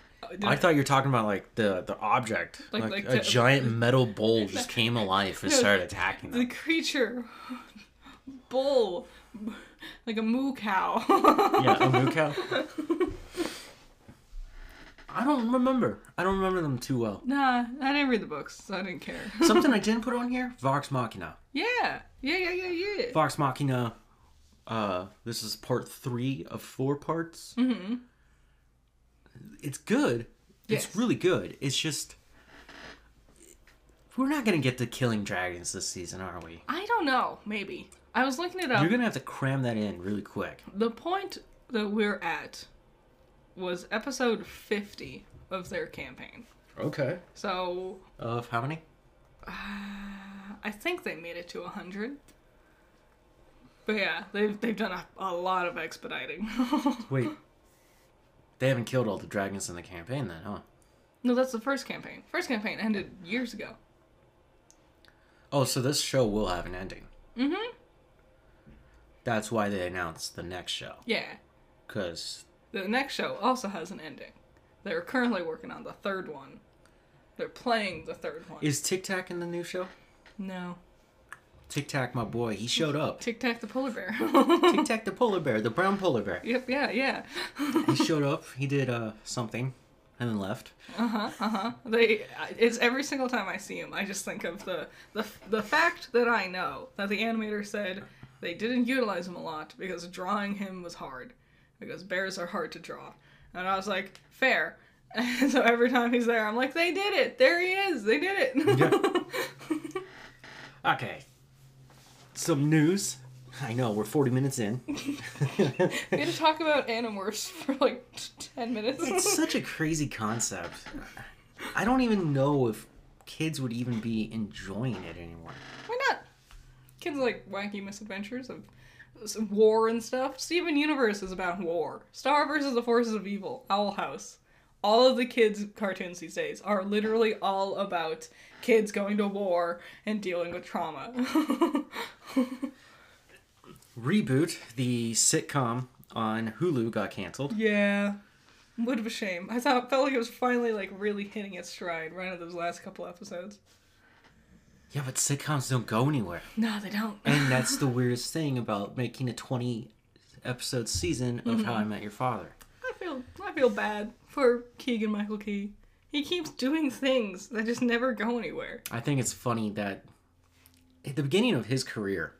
[SPEAKER 1] I thought you were talking about like the the object,
[SPEAKER 2] Like-
[SPEAKER 1] like,
[SPEAKER 2] like
[SPEAKER 1] a
[SPEAKER 2] the-
[SPEAKER 1] giant [LAUGHS] metal bowl just [LAUGHS] came alive and
[SPEAKER 2] No,
[SPEAKER 1] started attacking them.
[SPEAKER 2] the creature, [LAUGHS] bull, like a moo cow.
[SPEAKER 1] Yeah, a moo cow. I don't remember. I don't remember them too well.
[SPEAKER 2] Nah, I didn't read the books, so I didn't care.
[SPEAKER 1] Something I didn't put on here: Vox Machina.
[SPEAKER 2] yeah, yeah, yeah, yeah, yeah.
[SPEAKER 1] Vox Machina. Uh, this is part three of four parts.
[SPEAKER 2] Mm-hmm.
[SPEAKER 1] It's good.
[SPEAKER 2] Yes.
[SPEAKER 1] It's really good. It's just we're not gonna get to killing dragons this season, are we?
[SPEAKER 2] I don't know. Maybe I was looking it up.
[SPEAKER 1] You're gonna have to cram that in really quick.
[SPEAKER 2] The point that we're at was episode 50 of their campaign.
[SPEAKER 1] Okay.
[SPEAKER 2] So
[SPEAKER 1] Of how many?
[SPEAKER 2] Uh, I think they made it to 100. But yeah, they've, they've done a, a lot of expediting. [LAUGHS]
[SPEAKER 1] Wait. They haven't killed all the dragons in the campaign then, huh?
[SPEAKER 2] no, that's the first campaign. First campaign ended years ago.
[SPEAKER 1] Oh, so this show will have an ending.
[SPEAKER 2] Mm hmm.
[SPEAKER 1] That's why they announced the next show.
[SPEAKER 2] Yeah.
[SPEAKER 1] Because
[SPEAKER 2] The next show also has an ending. They're currently working on the third one. They're playing the third one.
[SPEAKER 1] is Tic Tac in the new show?
[SPEAKER 2] no.
[SPEAKER 1] Tic Tac, my boy, he showed up.
[SPEAKER 2] Tic Tac the polar bear.
[SPEAKER 1] Tic Tac, the polar bear, the brown polar bear. [LAUGHS]
[SPEAKER 2] yep, yeah, yeah.
[SPEAKER 1] He showed up. He did uh something. and then left. Uh huh. Uh huh.
[SPEAKER 2] They, it's every single time I see him, I just think of the the the fact that I know that the animator said they didn't utilize him a lot because drawing him was hard, because bears are hard to draw, and I was like, fair. And [LAUGHS] so every time he's there, I'm like, they did it. There he is. They did it. [LAUGHS]
[SPEAKER 1] Okay. Some news. I know we're 40 minutes in. [LAUGHS]
[SPEAKER 2] we had to talk about Animorphs for like ten minutes.
[SPEAKER 1] It's such a crazy concept. I don't even know if kids would even be enjoying it anymore.
[SPEAKER 2] Why not? Kids like wacky misadventures of war and stuff. Steven Universe is about war. Star versus the forces of evil. Owl House. All of the kids' cartoons these days are literally all about kids going to war and dealing with trauma. [LAUGHS]
[SPEAKER 1] Reboot, the sitcom on Hulu, got canceled.
[SPEAKER 2] yeah. Would of a shame. I thought it felt like it was finally like really hitting its stride right at those last couple episodes.
[SPEAKER 1] Yeah, but sitcoms don't go anywhere.
[SPEAKER 2] No, they don't.
[SPEAKER 1] And [LAUGHS] that's the weirdest thing about making a 20 episode season of mm-hmm. How I Met Your Father.
[SPEAKER 2] I feel I feel bad for Keegan Michael Key. He keeps doing things that just never go anywhere.
[SPEAKER 1] I think it's funny that at the beginning of his career,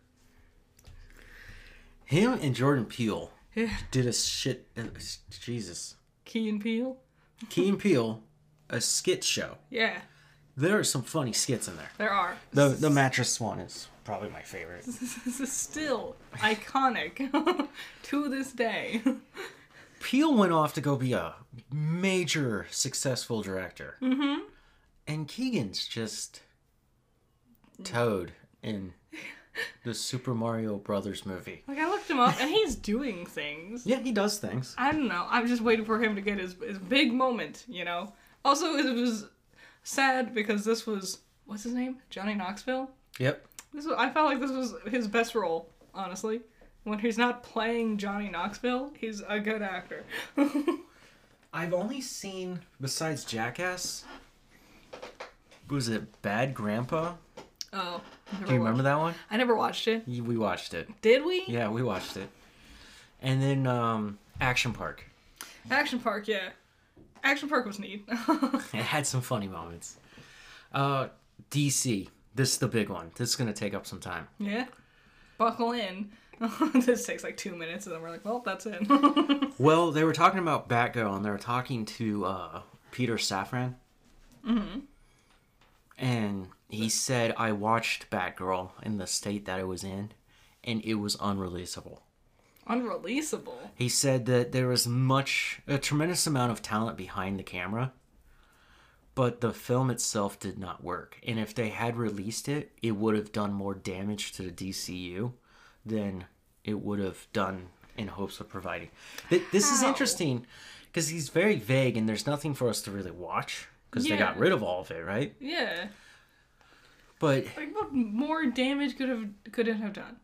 [SPEAKER 1] him and Jordan Peele did a shit. Uh, Jesus.
[SPEAKER 2] Key and Peele.
[SPEAKER 1] Key and Peele, a skit show.
[SPEAKER 2] Yeah,
[SPEAKER 1] There are some funny skits in there.
[SPEAKER 2] there are.
[SPEAKER 1] The the mattress one is probably my favorite. [LAUGHS]
[SPEAKER 2] This is still iconic [LAUGHS] to this day. [LAUGHS]
[SPEAKER 1] Peele went off to go be a major successful director. Mm-hmm. And Keegan's just Toad in the Super Mario Brothers movie.
[SPEAKER 2] Like I looked him up, and he's doing things.
[SPEAKER 1] Yeah, he does things.
[SPEAKER 2] I don't know. I'm just waiting for him to get his his big moment. You know. Also, it was sad because this was what's his name, Johnny Knoxville.
[SPEAKER 1] Yep.
[SPEAKER 2] This was, I felt like this was his best role, honestly. When he's not playing Johnny Knoxville, he's a good actor. [LAUGHS]
[SPEAKER 1] I've only seen besides Jackass. Was it Bad Grandpa?
[SPEAKER 2] oh,
[SPEAKER 1] Do you remember that one?
[SPEAKER 2] I never watched it.
[SPEAKER 1] We watched it.
[SPEAKER 2] Did we?
[SPEAKER 1] Yeah, we watched it. And then um, Action Park.
[SPEAKER 2] Action Park, yeah. Action Park was neat. [LAUGHS]
[SPEAKER 1] It had some funny moments. Uh, DC. This is the big one. This is gonna take up some time.
[SPEAKER 2] yeah. Buckle in. [LAUGHS] this takes like two minutes, and then we're like, well, that's it. [LAUGHS]
[SPEAKER 1] Well, they were talking about Batgirl, and they were talking to uh, Peter Safran. Mm-hmm. And he said, "I watched Batgirl in the state that it was in, and it was unreleasable."
[SPEAKER 2] Unreleasable.
[SPEAKER 1] He said that there was much, a tremendous amount of talent behind the camera, but the film itself did not work. And if they had released it, it would have done more damage to the DCU than it would have done in hopes of providing. Th- This is interesting because he's very vague and there's nothing for us to really watch because they got rid of all of it, right?
[SPEAKER 2] Yeah.
[SPEAKER 1] But
[SPEAKER 2] Like, what more damage could have could it have done?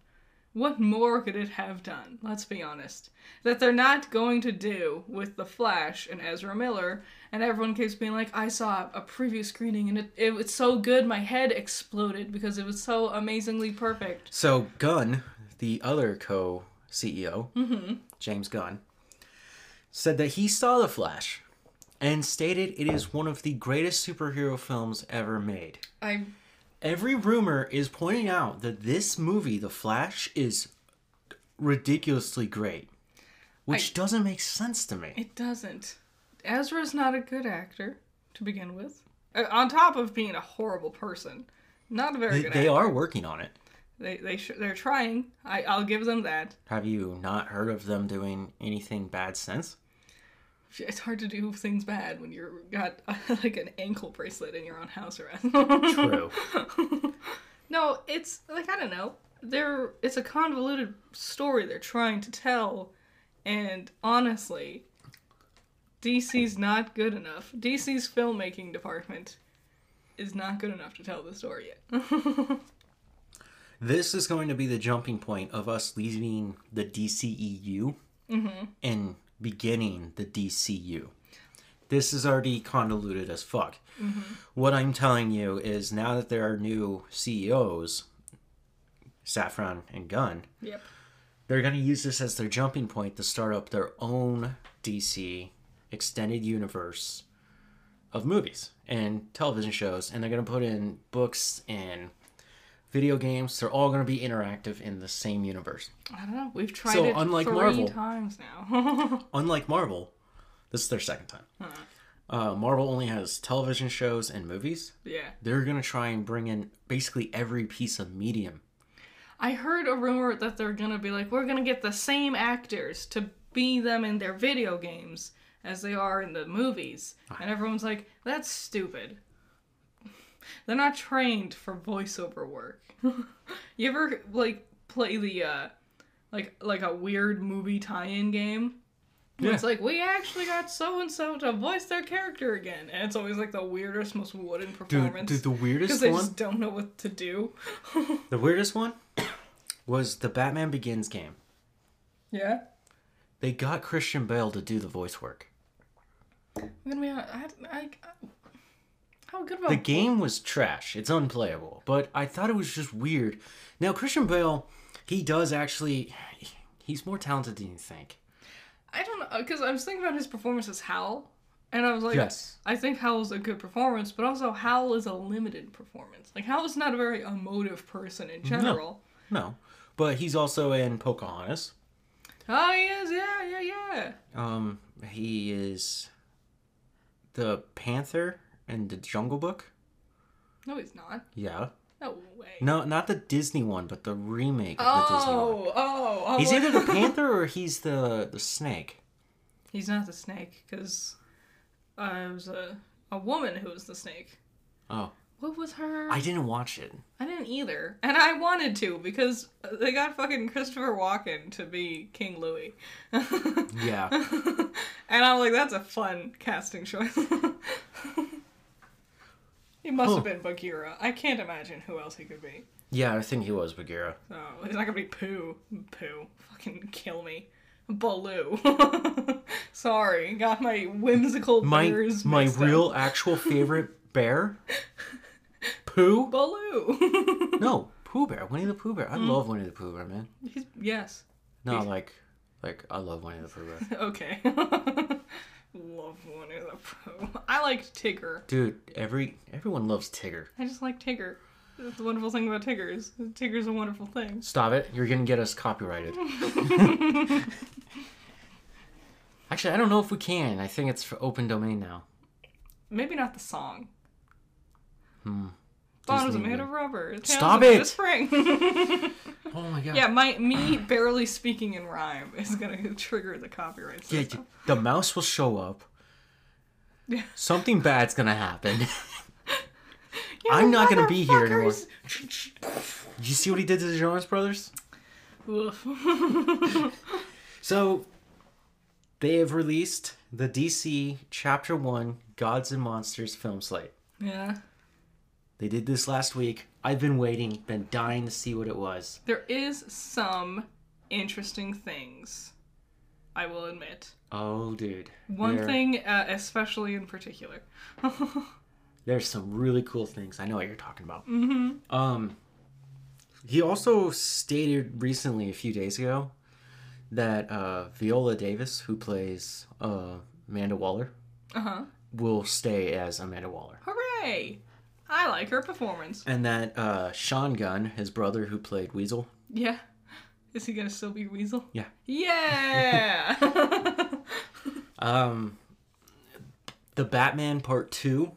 [SPEAKER 2] What more could it have done? Let's be honest. That they're not going to do with the Flash and Ezra Miller, and everyone keeps being like, "I saw a preview screening and it, it was so good, my head exploded because it was so amazingly perfect."
[SPEAKER 1] So Gunn, the other co-CEO, James Gunn, said that he saw The Flash and stated it is one of the greatest superhero films ever made.
[SPEAKER 2] I
[SPEAKER 1] Every rumor is pointing out that this movie, The Flash, is ridiculously great, which doesn't make sense to me.
[SPEAKER 2] it doesn't. Ezra's not a good actor to begin with. Uh, on top of being a horrible person, not a very
[SPEAKER 1] They,
[SPEAKER 2] good.
[SPEAKER 1] they
[SPEAKER 2] actor.
[SPEAKER 1] are working on it.
[SPEAKER 2] They they sh- they're trying. I I'll give them that.
[SPEAKER 1] Have you not heard of them doing anything bad since?
[SPEAKER 2] It's hard to do things bad when you're got [LAUGHS] like an ankle bracelet in your own house arrest.
[SPEAKER 1] True. [LAUGHS]
[SPEAKER 2] no, it's like I don't know. They're it's a convoluted story they're trying to tell, and honestly, DC's not good enough. DC's filmmaking department is not good enough to tell the story yet. [LAUGHS]
[SPEAKER 1] This is going to be the jumping point of us leaving the DCEU and beginning the DCU. This is already convoluted as fuck. What I'm telling you is now that there are new CEOs, Safran and Gunn,
[SPEAKER 2] yep.
[SPEAKER 1] they're going to use this as their jumping point to start up their own DC extended universe of movies and television shows, and they're going to put in books and video games. They're all going to be interactive in the same universe.
[SPEAKER 2] I don't know. We've tried
[SPEAKER 1] So,
[SPEAKER 2] it
[SPEAKER 1] unlike
[SPEAKER 2] three
[SPEAKER 1] Marvel-
[SPEAKER 2] times now. [LAUGHS]
[SPEAKER 1] Unlike Marvel, this is their second time. Uh, Marvel only has television shows and movies.
[SPEAKER 2] yeah.
[SPEAKER 1] They're going to try and bring in basically every piece of medium.
[SPEAKER 2] I heard a rumor that they're gonna be like, we're gonna get the same actors to be them in their video games as they are in the movies. And everyone's like, that's stupid. They're not trained for voiceover work. [LAUGHS] you ever like play the uh like like a weird movie tie-in game? Where It's like we actually got so and so to voice their character again, and it's always like the weirdest, most wooden performance
[SPEAKER 1] dude the weirdest because
[SPEAKER 2] they
[SPEAKER 1] one,
[SPEAKER 2] just don't know what to do.
[SPEAKER 1] the weirdest one [COUGHS] was the Batman Begins game.
[SPEAKER 2] yeah.
[SPEAKER 1] They got Christian Bale to do the voice work.
[SPEAKER 2] I'm gonna be honest. I, I, how good about
[SPEAKER 1] The game was trash. It's unplayable, but I thought it was just weird. Now Christian Bale, he does actually he's more talented than you think.
[SPEAKER 2] I don't know because I was thinking about his performance as Howl, and I was like,
[SPEAKER 1] Yes.
[SPEAKER 2] I think Howl's a good performance, but also Howl is a limited performance. Like Howl is not a very emotive person in general.
[SPEAKER 1] No. But he's also in Pocahontas.
[SPEAKER 2] Oh, he is. Yeah, yeah, yeah.
[SPEAKER 1] Um he is the Panther in the Jungle Book.
[SPEAKER 2] No, he's not.
[SPEAKER 1] Yeah.
[SPEAKER 2] No way.
[SPEAKER 1] No, not the Disney one, but the remake of the Disney one.
[SPEAKER 2] Oh, oh, oh.
[SPEAKER 1] He's either the panther or he's the the snake.
[SPEAKER 2] He's not the snake because uh, it was a a woman who was the snake.
[SPEAKER 1] Oh,
[SPEAKER 2] What was her?
[SPEAKER 1] I didn't watch it.
[SPEAKER 2] I didn't either, and I wanted to because they got fucking Christopher Walken to be King Louis,
[SPEAKER 1] Yeah. [LAUGHS]
[SPEAKER 2] and I'm like, that's a fun casting choice. [LAUGHS] he must have been Bagheera. I can't imagine who else he could be.
[SPEAKER 1] Yeah, I think he was Bagheera.
[SPEAKER 2] Oh, he's not gonna be Pooh. Pooh, fucking kill me. Baloo. [LAUGHS] Sorry, got my whimsical
[SPEAKER 1] My
[SPEAKER 2] bears.
[SPEAKER 1] my
[SPEAKER 2] up.
[SPEAKER 1] real actual favorite bear, [LAUGHS] Pooh.
[SPEAKER 2] Baloo. [LAUGHS]
[SPEAKER 1] No, Pooh Bear. Winnie the Pooh Bear. I mm. love Winnie the Pooh Bear, man.
[SPEAKER 2] He's, yes.
[SPEAKER 1] No, like, like I love Winnie the Pooh Bear.
[SPEAKER 2] Okay. Love Winnie the Pooh. I liked Tigger.
[SPEAKER 1] Dude, every everyone loves Tigger.
[SPEAKER 2] I just like Tigger. That's the wonderful thing about Tiggers. Tigger's a wonderful thing.
[SPEAKER 1] Stop it! You're gonna get us copyrighted. [LAUGHS] Actually, I don't know if we can. I think it's for open domain now.
[SPEAKER 2] Maybe not the song.
[SPEAKER 1] Hmm.
[SPEAKER 2] Bones are made of rubber. Tales
[SPEAKER 1] Stop it!
[SPEAKER 2] Spring. [LAUGHS]
[SPEAKER 1] Oh my god.
[SPEAKER 2] yeah, my me barely speaking in rhyme is gonna trigger the copyright
[SPEAKER 1] Yeah, the mouse will show up.
[SPEAKER 2] Yeah.
[SPEAKER 1] Something bad's gonna happen.
[SPEAKER 2] You [LAUGHS]
[SPEAKER 1] I'm not gonna be here anymore. Did you see what he did to the Jonas Brothers? [LAUGHS] So, they have released the DC Chapter 1 Gods and Monsters film slate.
[SPEAKER 2] yeah.
[SPEAKER 1] They did this last week. I've been waiting, been dying to see what it was.
[SPEAKER 2] There is some interesting things. I will admit.
[SPEAKER 1] Oh, dude.
[SPEAKER 2] One thing, uh, especially in particular. [LAUGHS]
[SPEAKER 1] There's some really cool things. I know what you're talking about. Mm-hmm. Um, he also stated recently, a few days ago, that uh, Viola Davis, who plays uh, Amanda Waller,
[SPEAKER 2] Uh huh.
[SPEAKER 1] will stay as Amanda Waller.
[SPEAKER 2] Hooray! I like her performance.
[SPEAKER 1] And that uh, Sean Gunn, his brother who played Weasel,
[SPEAKER 2] Yeah. Is he gonna still be Weasel?
[SPEAKER 1] Yeah.
[SPEAKER 2] Yeah! [LAUGHS]
[SPEAKER 1] um, the Batman Part 2,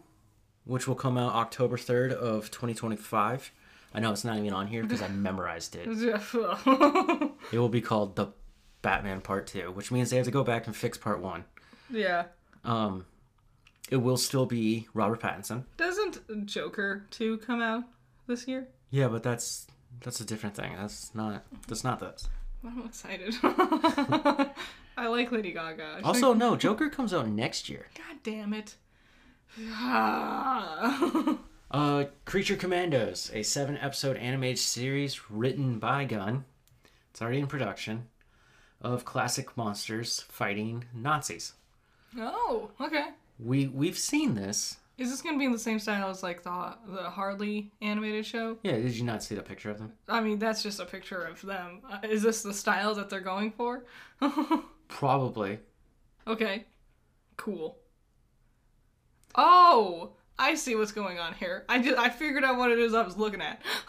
[SPEAKER 1] which will come out October 3rd of 2025. I know it's not even on here because I memorized it. [LAUGHS] It will be called the Batman Part 2, which means they have to go back and fix Part 1.
[SPEAKER 2] yeah.
[SPEAKER 1] Um, it will still be Robert Pattinson.
[SPEAKER 2] Doesn't Joker 2 come out this year?
[SPEAKER 1] Yeah, but that's that's a different thing. That's not that's not this.
[SPEAKER 2] I'm excited. [LAUGHS] I like Lady Gaga.
[SPEAKER 1] Also, no, Joker comes out next year.
[SPEAKER 2] God damn it.
[SPEAKER 1] Uh, Creature Commandos, a seven episode animated series written by Gunn. It's already in production. Of classic monsters fighting Nazis.
[SPEAKER 2] oh, okay.
[SPEAKER 1] We we've seen this.
[SPEAKER 2] Is this gonna be in the same style as like the the Harley animated show?
[SPEAKER 1] Yeah, did you not see the picture of them?
[SPEAKER 2] I mean, that's just a picture of them. Uh, is this the style that they're going for? [LAUGHS]
[SPEAKER 1] Probably.
[SPEAKER 2] okay, cool. Oh, I see what's going on here. I just I figured out what it is I was looking at. [LAUGHS]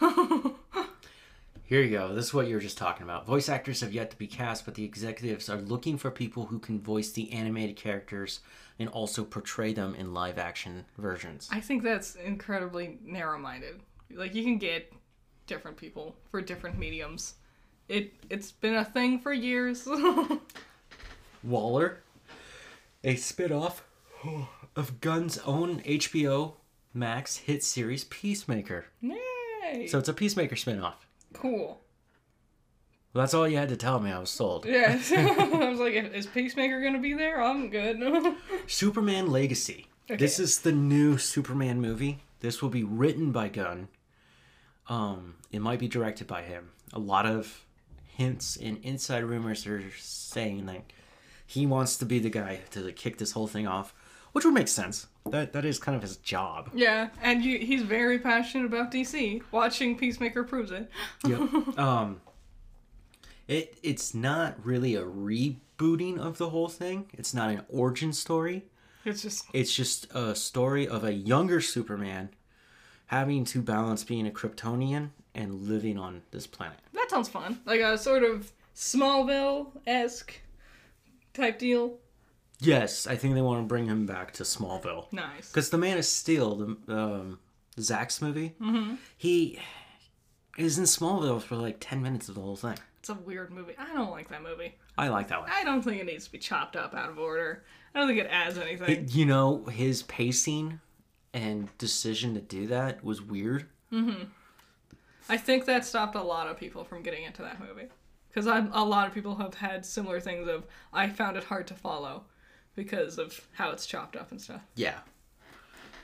[SPEAKER 1] Here you go. This is what you were just talking about. Voice actors have yet to be cast, but the executives are looking for people who can voice the animated characters and also portray them in live action versions.
[SPEAKER 2] I think that's incredibly narrow minded. Like you can get different people for different mediums. It it's been a thing for years. [LAUGHS]
[SPEAKER 1] Waller, a spin-off of Gunn's own HBO Max hit series Peacemaker.
[SPEAKER 2] Yay!
[SPEAKER 1] So it's a Peacemaker spin-off.
[SPEAKER 2] Cool.
[SPEAKER 1] Well, that's all you had to tell me. I was sold. [LAUGHS]
[SPEAKER 2] Yeah. [LAUGHS] I was like, is Peacemaker gonna be there? I'm good. [LAUGHS]
[SPEAKER 1] Superman Legacy.
[SPEAKER 2] Okay.
[SPEAKER 1] This is the new Superman movie. This will be written by Gunn. Um, it might be directed by him. A lot of hints and inside rumors are saying that he wants to be the guy to kick this whole thing off, which would make sense. That that is kind of his job.
[SPEAKER 2] yeah, and you, he's very passionate about DC. Watching Peacemaker proves it.
[SPEAKER 1] Yep. [LAUGHS] um, it it's not really a rebooting of the whole thing. It's not an origin story.
[SPEAKER 2] It's just
[SPEAKER 1] It's just a story of a younger Superman having to balance being a Kryptonian and living on this planet.
[SPEAKER 2] that sounds fun. Like a sort of Smallville esque type deal.
[SPEAKER 1] Yes, I think they want to bring him back to Smallville
[SPEAKER 2] Nice.
[SPEAKER 1] because the Man of Steel, the um, Zack's movie, he is in Smallville for like ten minutes of the whole thing.
[SPEAKER 2] It's a weird movie. I don't like that movie.
[SPEAKER 1] I like that one.
[SPEAKER 2] I don't think it needs to be chopped up out of order. I don't think it adds anything.
[SPEAKER 1] It- you know, his pacing and decision to do that was weird.
[SPEAKER 2] I think that stopped a lot of people from getting into that movie. Because a lot of people have had similar things of, I found it hard to follow because of how it's chopped up and stuff.
[SPEAKER 1] Yeah.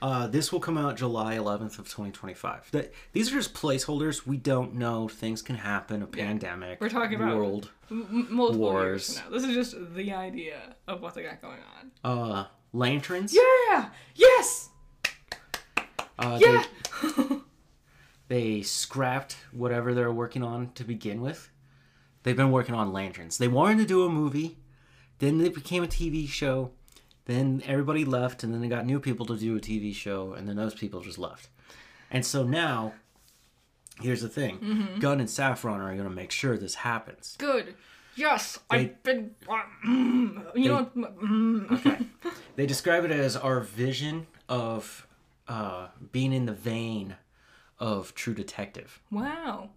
[SPEAKER 1] Uh, this will come out July 11th of 2025. That these are just placeholders. We don't know. Things can happen. A pandemic.
[SPEAKER 2] We're talking about-
[SPEAKER 1] world.
[SPEAKER 2] M- multiple
[SPEAKER 1] Wars.
[SPEAKER 2] years now. This is just the idea of what they got going on.
[SPEAKER 1] Uh, lanterns.
[SPEAKER 2] Yeah! Yes!
[SPEAKER 1] Uh,
[SPEAKER 2] Yeah!
[SPEAKER 1] They, [LAUGHS] they scrapped whatever they were working on to begin with. They've been working on lanterns. They wanted to do a movie. Then it became a TV show. Then everybody left, and then they got new people to do a TV show, and then those people just left. And so now, here's the thing:
[SPEAKER 2] Mm-hmm.
[SPEAKER 1] Gunn and Safran are going to make sure this happens.
[SPEAKER 2] Good. Yes,
[SPEAKER 1] They-
[SPEAKER 2] I've been. Mm, you know? Mm.
[SPEAKER 1] Okay. [LAUGHS] they describe it as our vision of uh, being in the vein of True Detective.
[SPEAKER 2] Wow.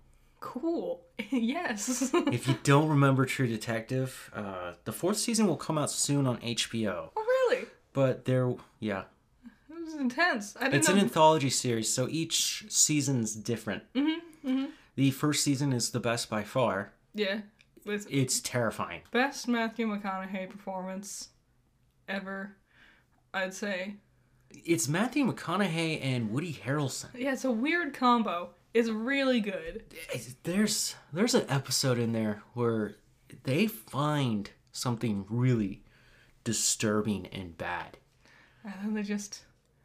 [SPEAKER 2] Cool. [LAUGHS] yes.
[SPEAKER 1] if you don't remember True Detective, uh, the fourth season will come out soon on HBO.
[SPEAKER 2] oh, really?
[SPEAKER 1] But there, yeah,
[SPEAKER 2] It was intense. I didn't
[SPEAKER 1] it's
[SPEAKER 2] know.
[SPEAKER 1] an anthology series, so each season's different. Mm-hmm, The first season is the best by far.
[SPEAKER 2] yeah. With
[SPEAKER 1] It's terrifying.
[SPEAKER 2] best Matthew McConaughey performance ever, I'd say.
[SPEAKER 1] It's Matthew McConaughey and Woody Harrelson.
[SPEAKER 2] Yeah, it's a weird combo. It's really good.
[SPEAKER 1] There's there's an episode in there where they find something really disturbing and bad,
[SPEAKER 2] And then they just.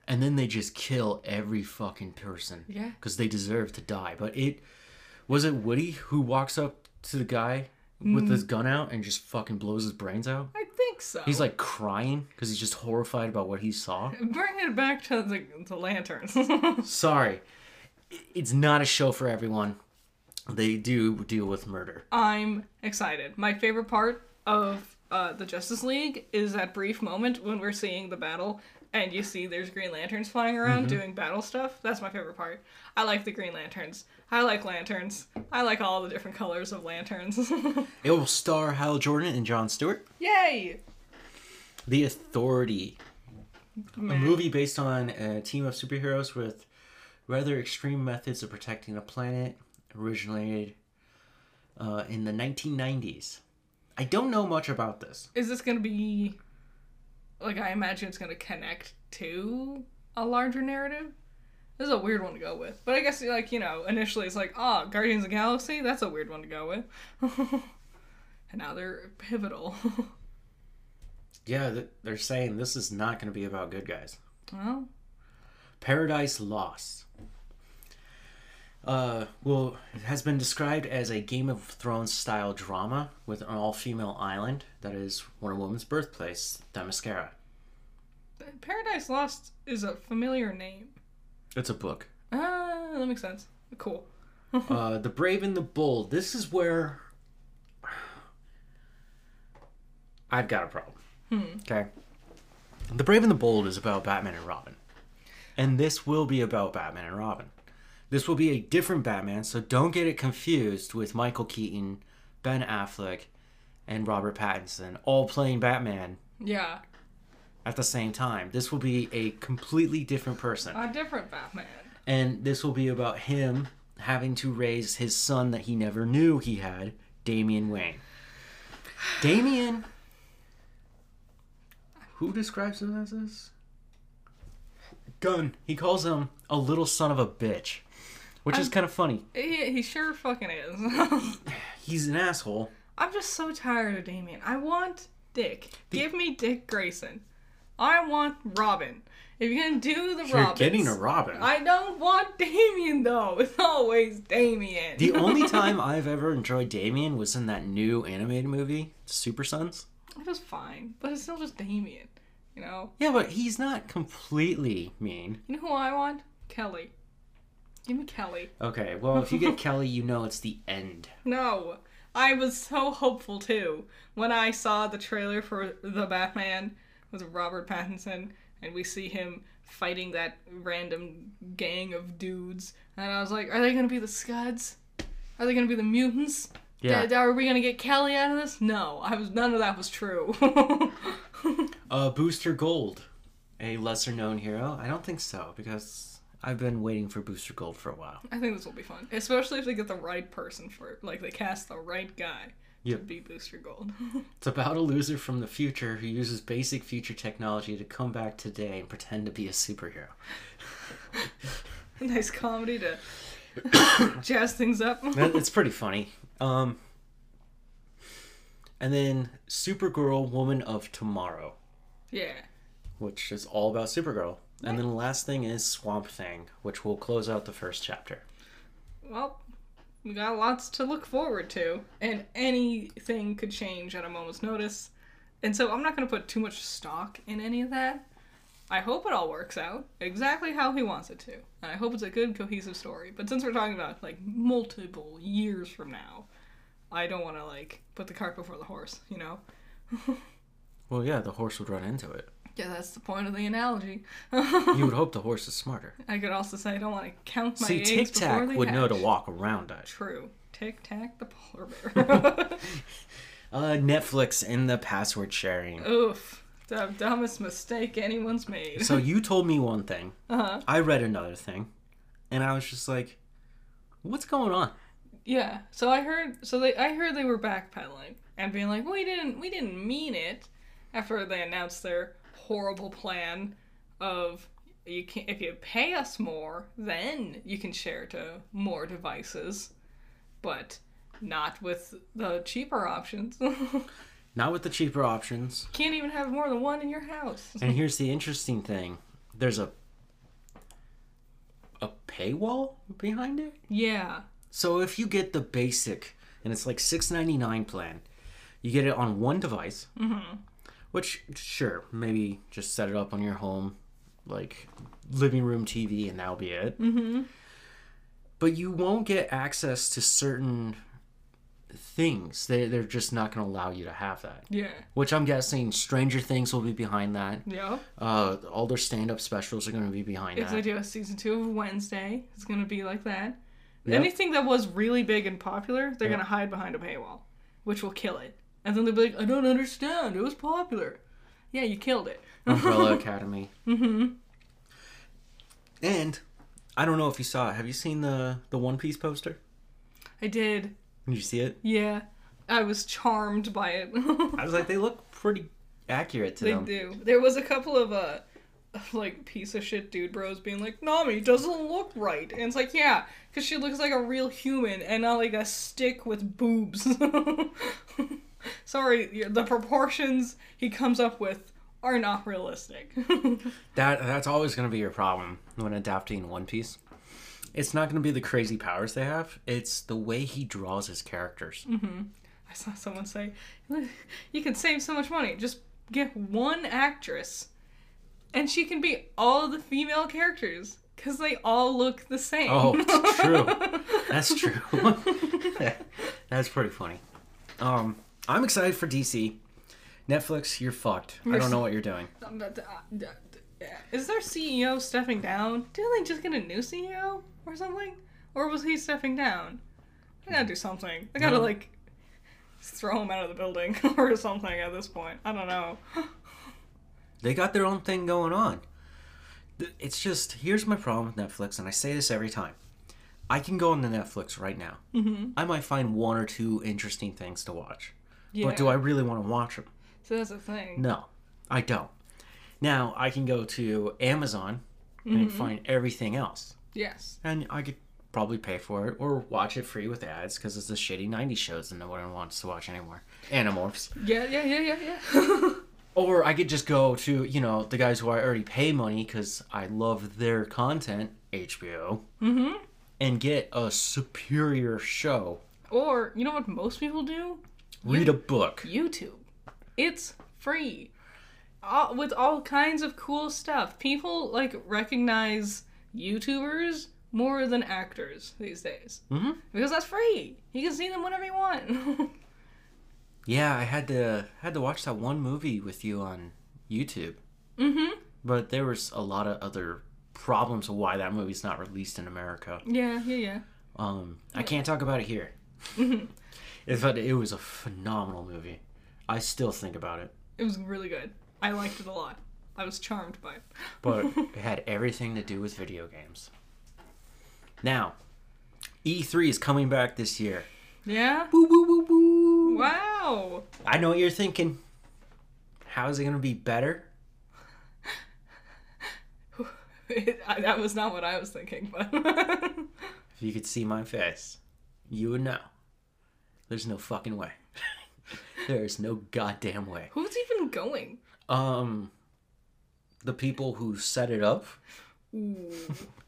[SPEAKER 1] and then they just kill every fucking person.
[SPEAKER 2] Yeah.
[SPEAKER 1] because they deserve to die. But it was it Woody who walks up to the guy with
[SPEAKER 2] Mm.
[SPEAKER 1] his gun out and just fucking blows his brains out.
[SPEAKER 2] I think so.
[SPEAKER 1] He's like crying because he's just horrified about what he saw. [LAUGHS]
[SPEAKER 2] Bring it back to the, the lanterns. [LAUGHS]
[SPEAKER 1] Sorry, it's not a show for everyone. They do deal with murder.
[SPEAKER 2] I'm excited. My favorite part of uh, the Justice League is that brief moment when we're seeing the battle and you see there's Green Lanterns flying around doing battle stuff. That's my favorite part. I like the Green Lanterns. I like lanterns. I like all the different colors of lanterns. [LAUGHS]
[SPEAKER 1] It will star Hal Jordan and John Stewart.
[SPEAKER 2] Yay!
[SPEAKER 1] The Authority, a movie based on a team of superheroes with rather extreme methods of protecting the planet, originated uh, in the 1990s. I don't know much about this.
[SPEAKER 2] Is this gonna be like I imagine it's gonna connect to a larger narrative? This is a weird one to go with. But I guess like, you know, initially it's like, oh, Guardians of the Galaxy, that's a weird one to go with. [LAUGHS] and now they're pivotal. [LAUGHS]
[SPEAKER 1] Yeah, they're saying this is not going to be about good guys.
[SPEAKER 2] well,
[SPEAKER 1] Paradise Lost. Uh, well, it has been described as a Game of Thrones style drama with an all female island that is Wonder Woman's birthplace, Themyscira.
[SPEAKER 2] Paradise Lost is a familiar name.
[SPEAKER 1] It's a book.
[SPEAKER 2] Ah, that makes sense. Cool.
[SPEAKER 1] uh, [LAUGHS] the Brave and the Bold. This is where I've got a problem. Okay. The Brave and the Bold is about Batman and Robin. And this will be about Batman and Robin. This will be a different Batman, so don't get it confused with Michael Keaton, Ben Affleck, and Robert Pattinson all playing Batman
[SPEAKER 2] Yeah,
[SPEAKER 1] at the same time. This will be a completely different person.
[SPEAKER 2] a different Batman.
[SPEAKER 1] And this will be about him having to raise his son that he never knew he had, Damian Wayne. Damian. Who describes him as this? Gunn. He calls him a little son of a bitch, which is kind of funny.
[SPEAKER 2] He, he sure fucking is. [LAUGHS]
[SPEAKER 1] He's an asshole.
[SPEAKER 2] I'm just so tired of Damian. I want Dick. Give me Dick Grayson. I want Robin. If you're gonna do the
[SPEAKER 1] Robin,
[SPEAKER 2] You're
[SPEAKER 1] getting a Robin.
[SPEAKER 2] I don't want [LAUGHS] Damian though. It's always Damian.
[SPEAKER 1] The only [LAUGHS] time I've ever enjoyed Damian was in that new animated movie, Super Sons.
[SPEAKER 2] it was fine, but it's still just Damian. You know.
[SPEAKER 1] Yeah, but he's not completely mean.
[SPEAKER 2] You know who I want? Kelly. Give me Kelly.
[SPEAKER 1] Okay, well, if you get [LAUGHS] Kelly, you know it's the end.
[SPEAKER 2] No. I was so hopeful too when I saw the trailer for the Batman with Robert Pattinson and we see him fighting that random gang of dudes and I was like, are they gonna be the Scuds? Are they gonna be the mutants?
[SPEAKER 1] Yeah.
[SPEAKER 2] D- Are we gonna get Kelly out of this? No, I was. None of that was true. [LAUGHS]
[SPEAKER 1] Uh, Booster Gold, a lesser known hero. I don't think so because I've been waiting for Booster Gold for a while.
[SPEAKER 2] I think this will be fun, especially if they get the right person for it. Like they cast the right guy
[SPEAKER 1] Yep.
[SPEAKER 2] to be Booster Gold. [LAUGHS]
[SPEAKER 1] It's about a loser from the future who uses basic future technology to come back today and pretend to be a superhero. [LAUGHS]
[SPEAKER 2] nice comedy to [COUGHS] jazz things up. [LAUGHS]
[SPEAKER 1] It's pretty funny. Um, and then Supergirl, Woman of Tomorrow,
[SPEAKER 2] yeah.
[SPEAKER 1] which is all about Supergirl. And then the last thing is Swamp Thing, which will close out the first chapter.
[SPEAKER 2] Well, we got lots to look forward to, and anything could change at a moment's notice. And so I'm not going to put too much stock in any of that. I hope it all works out exactly how he wants it to. And I hope it's a good, cohesive story. But since we're talking about, like, multiple years from now, I don't want to, like, put the cart before the horse, you know? [LAUGHS]
[SPEAKER 1] Well, yeah, the horse would run into it.
[SPEAKER 2] Yeah, that's the point of the analogy.
[SPEAKER 1] You would [LAUGHS] hope the horse is smarter.
[SPEAKER 2] I could also say I don't want to count my eggs.
[SPEAKER 1] See,
[SPEAKER 2] eggs
[SPEAKER 1] Tic Tac would know to walk around it.
[SPEAKER 2] True. Tic Tac the polar bear. [LAUGHS] [LAUGHS]
[SPEAKER 1] Uh, Netflix and the password sharing.
[SPEAKER 2] Oof. The dumbest mistake anyone's made.
[SPEAKER 1] So you told me one thing.
[SPEAKER 2] Uh-huh.
[SPEAKER 1] I read another thing, and I was just like, "What's going on?"
[SPEAKER 2] Yeah. So I heard so they I heard they were backpedaling and being like, "We didn't we didn't mean it." After they announced their horrible plan of you can if you pay us more, then you can share to more devices, but not with the cheaper options. [LAUGHS]
[SPEAKER 1] Not with the cheaper options.
[SPEAKER 2] Can't even have more than one in your house. [LAUGHS]
[SPEAKER 1] And here's the interesting thing: there's a a paywall behind it.
[SPEAKER 2] Yeah.
[SPEAKER 1] So if you get the basic, and it's like six ninety nine plan, you get it on one device. Mm-hmm. Which sure, maybe just set it up on your home, like living room TV, and that'll be it. Mm-hmm. But you won't get access to certain things. They they're just not going to allow you to have that.
[SPEAKER 2] Yeah.
[SPEAKER 1] Which I'm guessing Stranger Things will be behind that.
[SPEAKER 2] Yeah.
[SPEAKER 1] Uh, all their stand up specials are going to be behind
[SPEAKER 2] If they do a season two of Wednesday, it's gonna be like that.
[SPEAKER 1] Yep.
[SPEAKER 2] Anything that was really big and popular, they're
[SPEAKER 1] Yep.
[SPEAKER 2] gonna hide behind a paywall, which will kill it. And then they'll be like, "I don't understand. It was popular." Yeah, you killed it.
[SPEAKER 1] Umbrella [LAUGHS] Academy. Mm-hmm. And I don't know if you saw it. Have you seen the the One Piece poster?
[SPEAKER 2] I did.
[SPEAKER 1] Did you see it?
[SPEAKER 2] Yeah, I was charmed by it. [LAUGHS]
[SPEAKER 1] I was like, they look pretty accurate to
[SPEAKER 2] they
[SPEAKER 1] them.
[SPEAKER 2] do. There was a couple of uh, [LAUGHS] like piece of shit dude bros being like, "Nami doesn't look right," and it's like, yeah, because she looks like a real human and not like a stick with boobs. [LAUGHS] Sorry, the proportions he comes up with are not realistic. [LAUGHS]
[SPEAKER 1] That that's always going to be your problem when adapting One Piece. It's not going to be the crazy powers they have. It's the way he draws his characters.
[SPEAKER 2] I saw someone say, [LAUGHS] "You can save so much money. Just get one actress and she can be all the female characters because they all look the same.
[SPEAKER 1] Oh, it's true. That's true. That's pretty funny. Um, I'm excited for DC. Netflix, you're fucked. I don't know what you're doing.
[SPEAKER 2] Is their CEO stepping down? Didn't they just get a new CEO or something? Or was he stepping down? They gotta do something. They gotta
[SPEAKER 1] No.
[SPEAKER 2] like throw him out of the building [LAUGHS] or something at this point. I don't know. [GASPS]
[SPEAKER 1] They got their own thing going on. It's just here's my problem with Netflix, and I say this every time. I can go on the Netflix right now. Mm-hmm. I might find one or two interesting things to watch,
[SPEAKER 2] Yeah.
[SPEAKER 1] but do I really want to watch them?
[SPEAKER 2] So that's the thing.
[SPEAKER 1] No, I don't. Now I can go to Amazon and find everything else,
[SPEAKER 2] Yes.
[SPEAKER 1] and I could probably pay for it or watch it free with ads because it's the shitty '90s shows that no one wants to watch anymore. Animorphs.
[SPEAKER 2] Yeah, yeah, yeah, yeah, yeah. [LAUGHS]
[SPEAKER 1] Or I could just go to, you know, the guys who I already pay money because I love their content, HBO,
[SPEAKER 2] mm-hmm.
[SPEAKER 1] and get a superior show.
[SPEAKER 2] Or you know what most people do?
[SPEAKER 1] Read a book.
[SPEAKER 2] YouTube. It's free. All, with all kinds of cool stuff. People like recognize YouTubers more than actors these days.
[SPEAKER 1] hmm
[SPEAKER 2] Because that's free. You can see them whenever you want. [LAUGHS]
[SPEAKER 1] Yeah, I had to had to watch that one movie with you on YouTube,
[SPEAKER 2] mm-hmm.
[SPEAKER 1] but there was a lot of other problems of why that movie's not released in America.
[SPEAKER 2] Yeah, yeah, yeah.
[SPEAKER 1] Um, I can't talk about it here. It- but it was a phenomenal movie. I still think about it,
[SPEAKER 2] It was really good. I liked it a lot. I was charmed by it. [LAUGHS]
[SPEAKER 1] but it had everything to do with video games. Now, E3 is coming back this year.
[SPEAKER 2] Yeah?
[SPEAKER 1] Woo, woo, woo, woo.
[SPEAKER 2] Wow.
[SPEAKER 1] I know what you're thinking. How is it going to be better?
[SPEAKER 2] I, [LAUGHS] that was not what I was thinking, but [LAUGHS]
[SPEAKER 1] If you could see my face, you would know. There's no fucking way. [LAUGHS] There's no goddamn way.
[SPEAKER 2] who's even going?
[SPEAKER 1] Um, the people who set it up,
[SPEAKER 2] Ooh.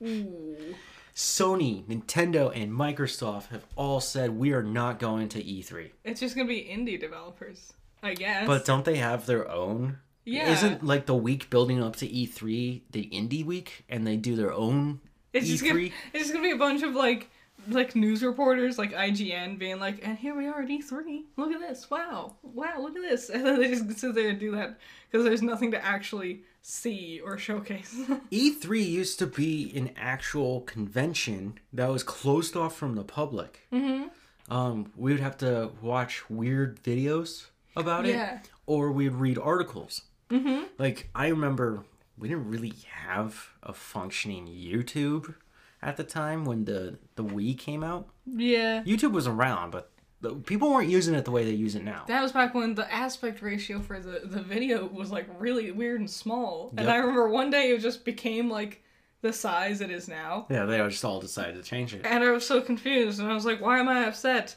[SPEAKER 2] Ooh.
[SPEAKER 1] Sony, Nintendo, and Microsoft have all said we are not going to E3.
[SPEAKER 2] It's just gonna be indie developers, I guess.
[SPEAKER 1] But don't they have their own?
[SPEAKER 2] yeah,
[SPEAKER 1] Isn't like the week building up to E3 the indie week, and they do their own
[SPEAKER 2] it's just gonna,
[SPEAKER 1] E3?
[SPEAKER 2] it's just gonna be a bunch of like like news reporters like IGN being like, and here we are at E3. Look at this! Wow, wow! Look at this! [LAUGHS] And then they just sit there and do that because there's nothing to actually see or showcase.
[SPEAKER 1] E3 [LAUGHS] E used to be an actual convention that was closed off from the public.
[SPEAKER 2] mm-hmm.
[SPEAKER 1] Um, we would have to watch weird videos about it, or we'd read articles.
[SPEAKER 2] Mm-hmm.
[SPEAKER 1] Like I remember, we didn't really have a functioning YouTube at the time when the the Wii came out.
[SPEAKER 2] Yeah.
[SPEAKER 1] YouTube was around, but the, people weren't using it the way they use it now.
[SPEAKER 2] That was back when the aspect ratio for the, the video was like really weird and small. And I remember one day it just became like the size it is now.
[SPEAKER 1] yeah, they just all decided to change it.
[SPEAKER 2] And I was so confused and I was like, why am I upset?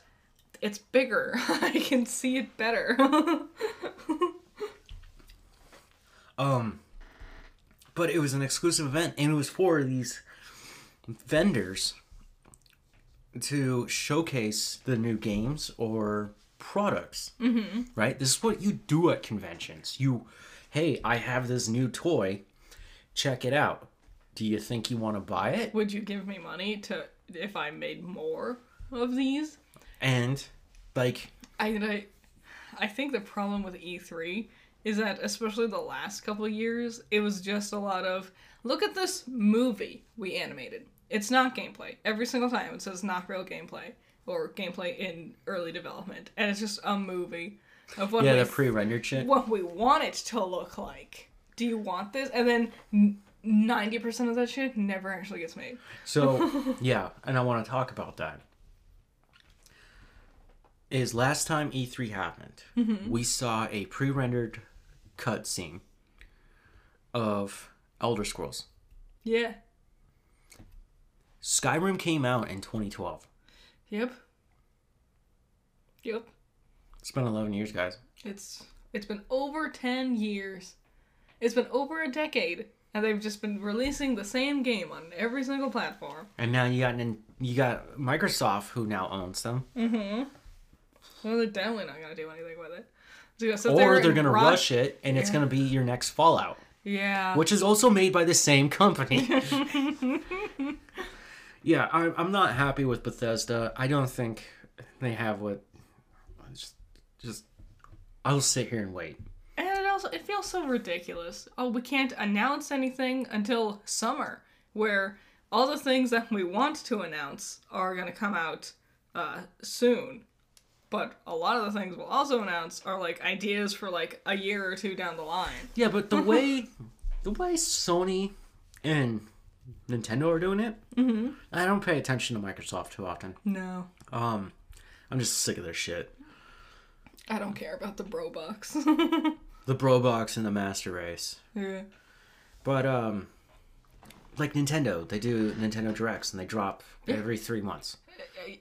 [SPEAKER 2] It's bigger. [LAUGHS] I can see it better. [LAUGHS]
[SPEAKER 1] Um, but it was an exclusive event, and it was for these vendors to showcase the new games or products. Mm-hmm. Right? This is what you do at conventions. You, hey, I have this new toy. Check it out. Do you think you want to buy it?
[SPEAKER 2] Would you give me money to if I made more of these?
[SPEAKER 1] And like,
[SPEAKER 2] I I, I think the problem with E3 is that especially the last couple of years, it was just a lot of look at this movie we animated. It's not gameplay. Every single time it says not real gameplay or gameplay in early development, and it's just a movie of what
[SPEAKER 1] yeah,
[SPEAKER 2] we
[SPEAKER 1] the pre-rendered shit.
[SPEAKER 2] what we want it to look like. Do you want this? And then ninety percent of that shit never actually gets made.
[SPEAKER 1] So, [LAUGHS] yeah, and I want to talk about that. Is last time E3 happened, mm-hmm. we saw a pre rendered cutscene of Elder Scrolls.
[SPEAKER 2] Yeah.
[SPEAKER 1] Skyrim came out in 2012.
[SPEAKER 2] Yep. Yep.
[SPEAKER 1] It's been 11 years, guys.
[SPEAKER 2] It's it's been over 10 years. It's been over a decade and they've just been releasing the same game on every single platform.
[SPEAKER 1] And now you got you got Microsoft who now owns them, Mm
[SPEAKER 2] Mhm. Well, they're definitely not going to do anything with it. So
[SPEAKER 1] or they're
[SPEAKER 2] in
[SPEAKER 1] gonna
[SPEAKER 2] rush-
[SPEAKER 1] rush it, and it's gonna be your next Fallout.
[SPEAKER 2] Yeah.
[SPEAKER 1] which is also made by the same company. [LAUGHS] [LAUGHS] yeah, I, I'm not happy with Bethesda. I don't think they have what. Just, just, I'll sit here and wait.
[SPEAKER 2] And it also it feels so ridiculous. Oh, we can't announce anything until summer, where all the things that we want to announce are gonna come out uh, soon. But a lot of the things we'll also announce are like ideas for like a year or two down the line.
[SPEAKER 1] Yeah, but the [LAUGHS] way, the way Sony and Nintendo are doing it,
[SPEAKER 2] Mm-hmm.
[SPEAKER 1] I don't pay attention to Microsoft too often.
[SPEAKER 2] No,
[SPEAKER 1] Um, I'm just sick of their shit.
[SPEAKER 2] I don't care about the bro box. [LAUGHS]
[SPEAKER 1] The Bro Box and the Master Race.
[SPEAKER 2] yeah.
[SPEAKER 1] But um, like Nintendo, they do Nintendo Directs and they drop every three months.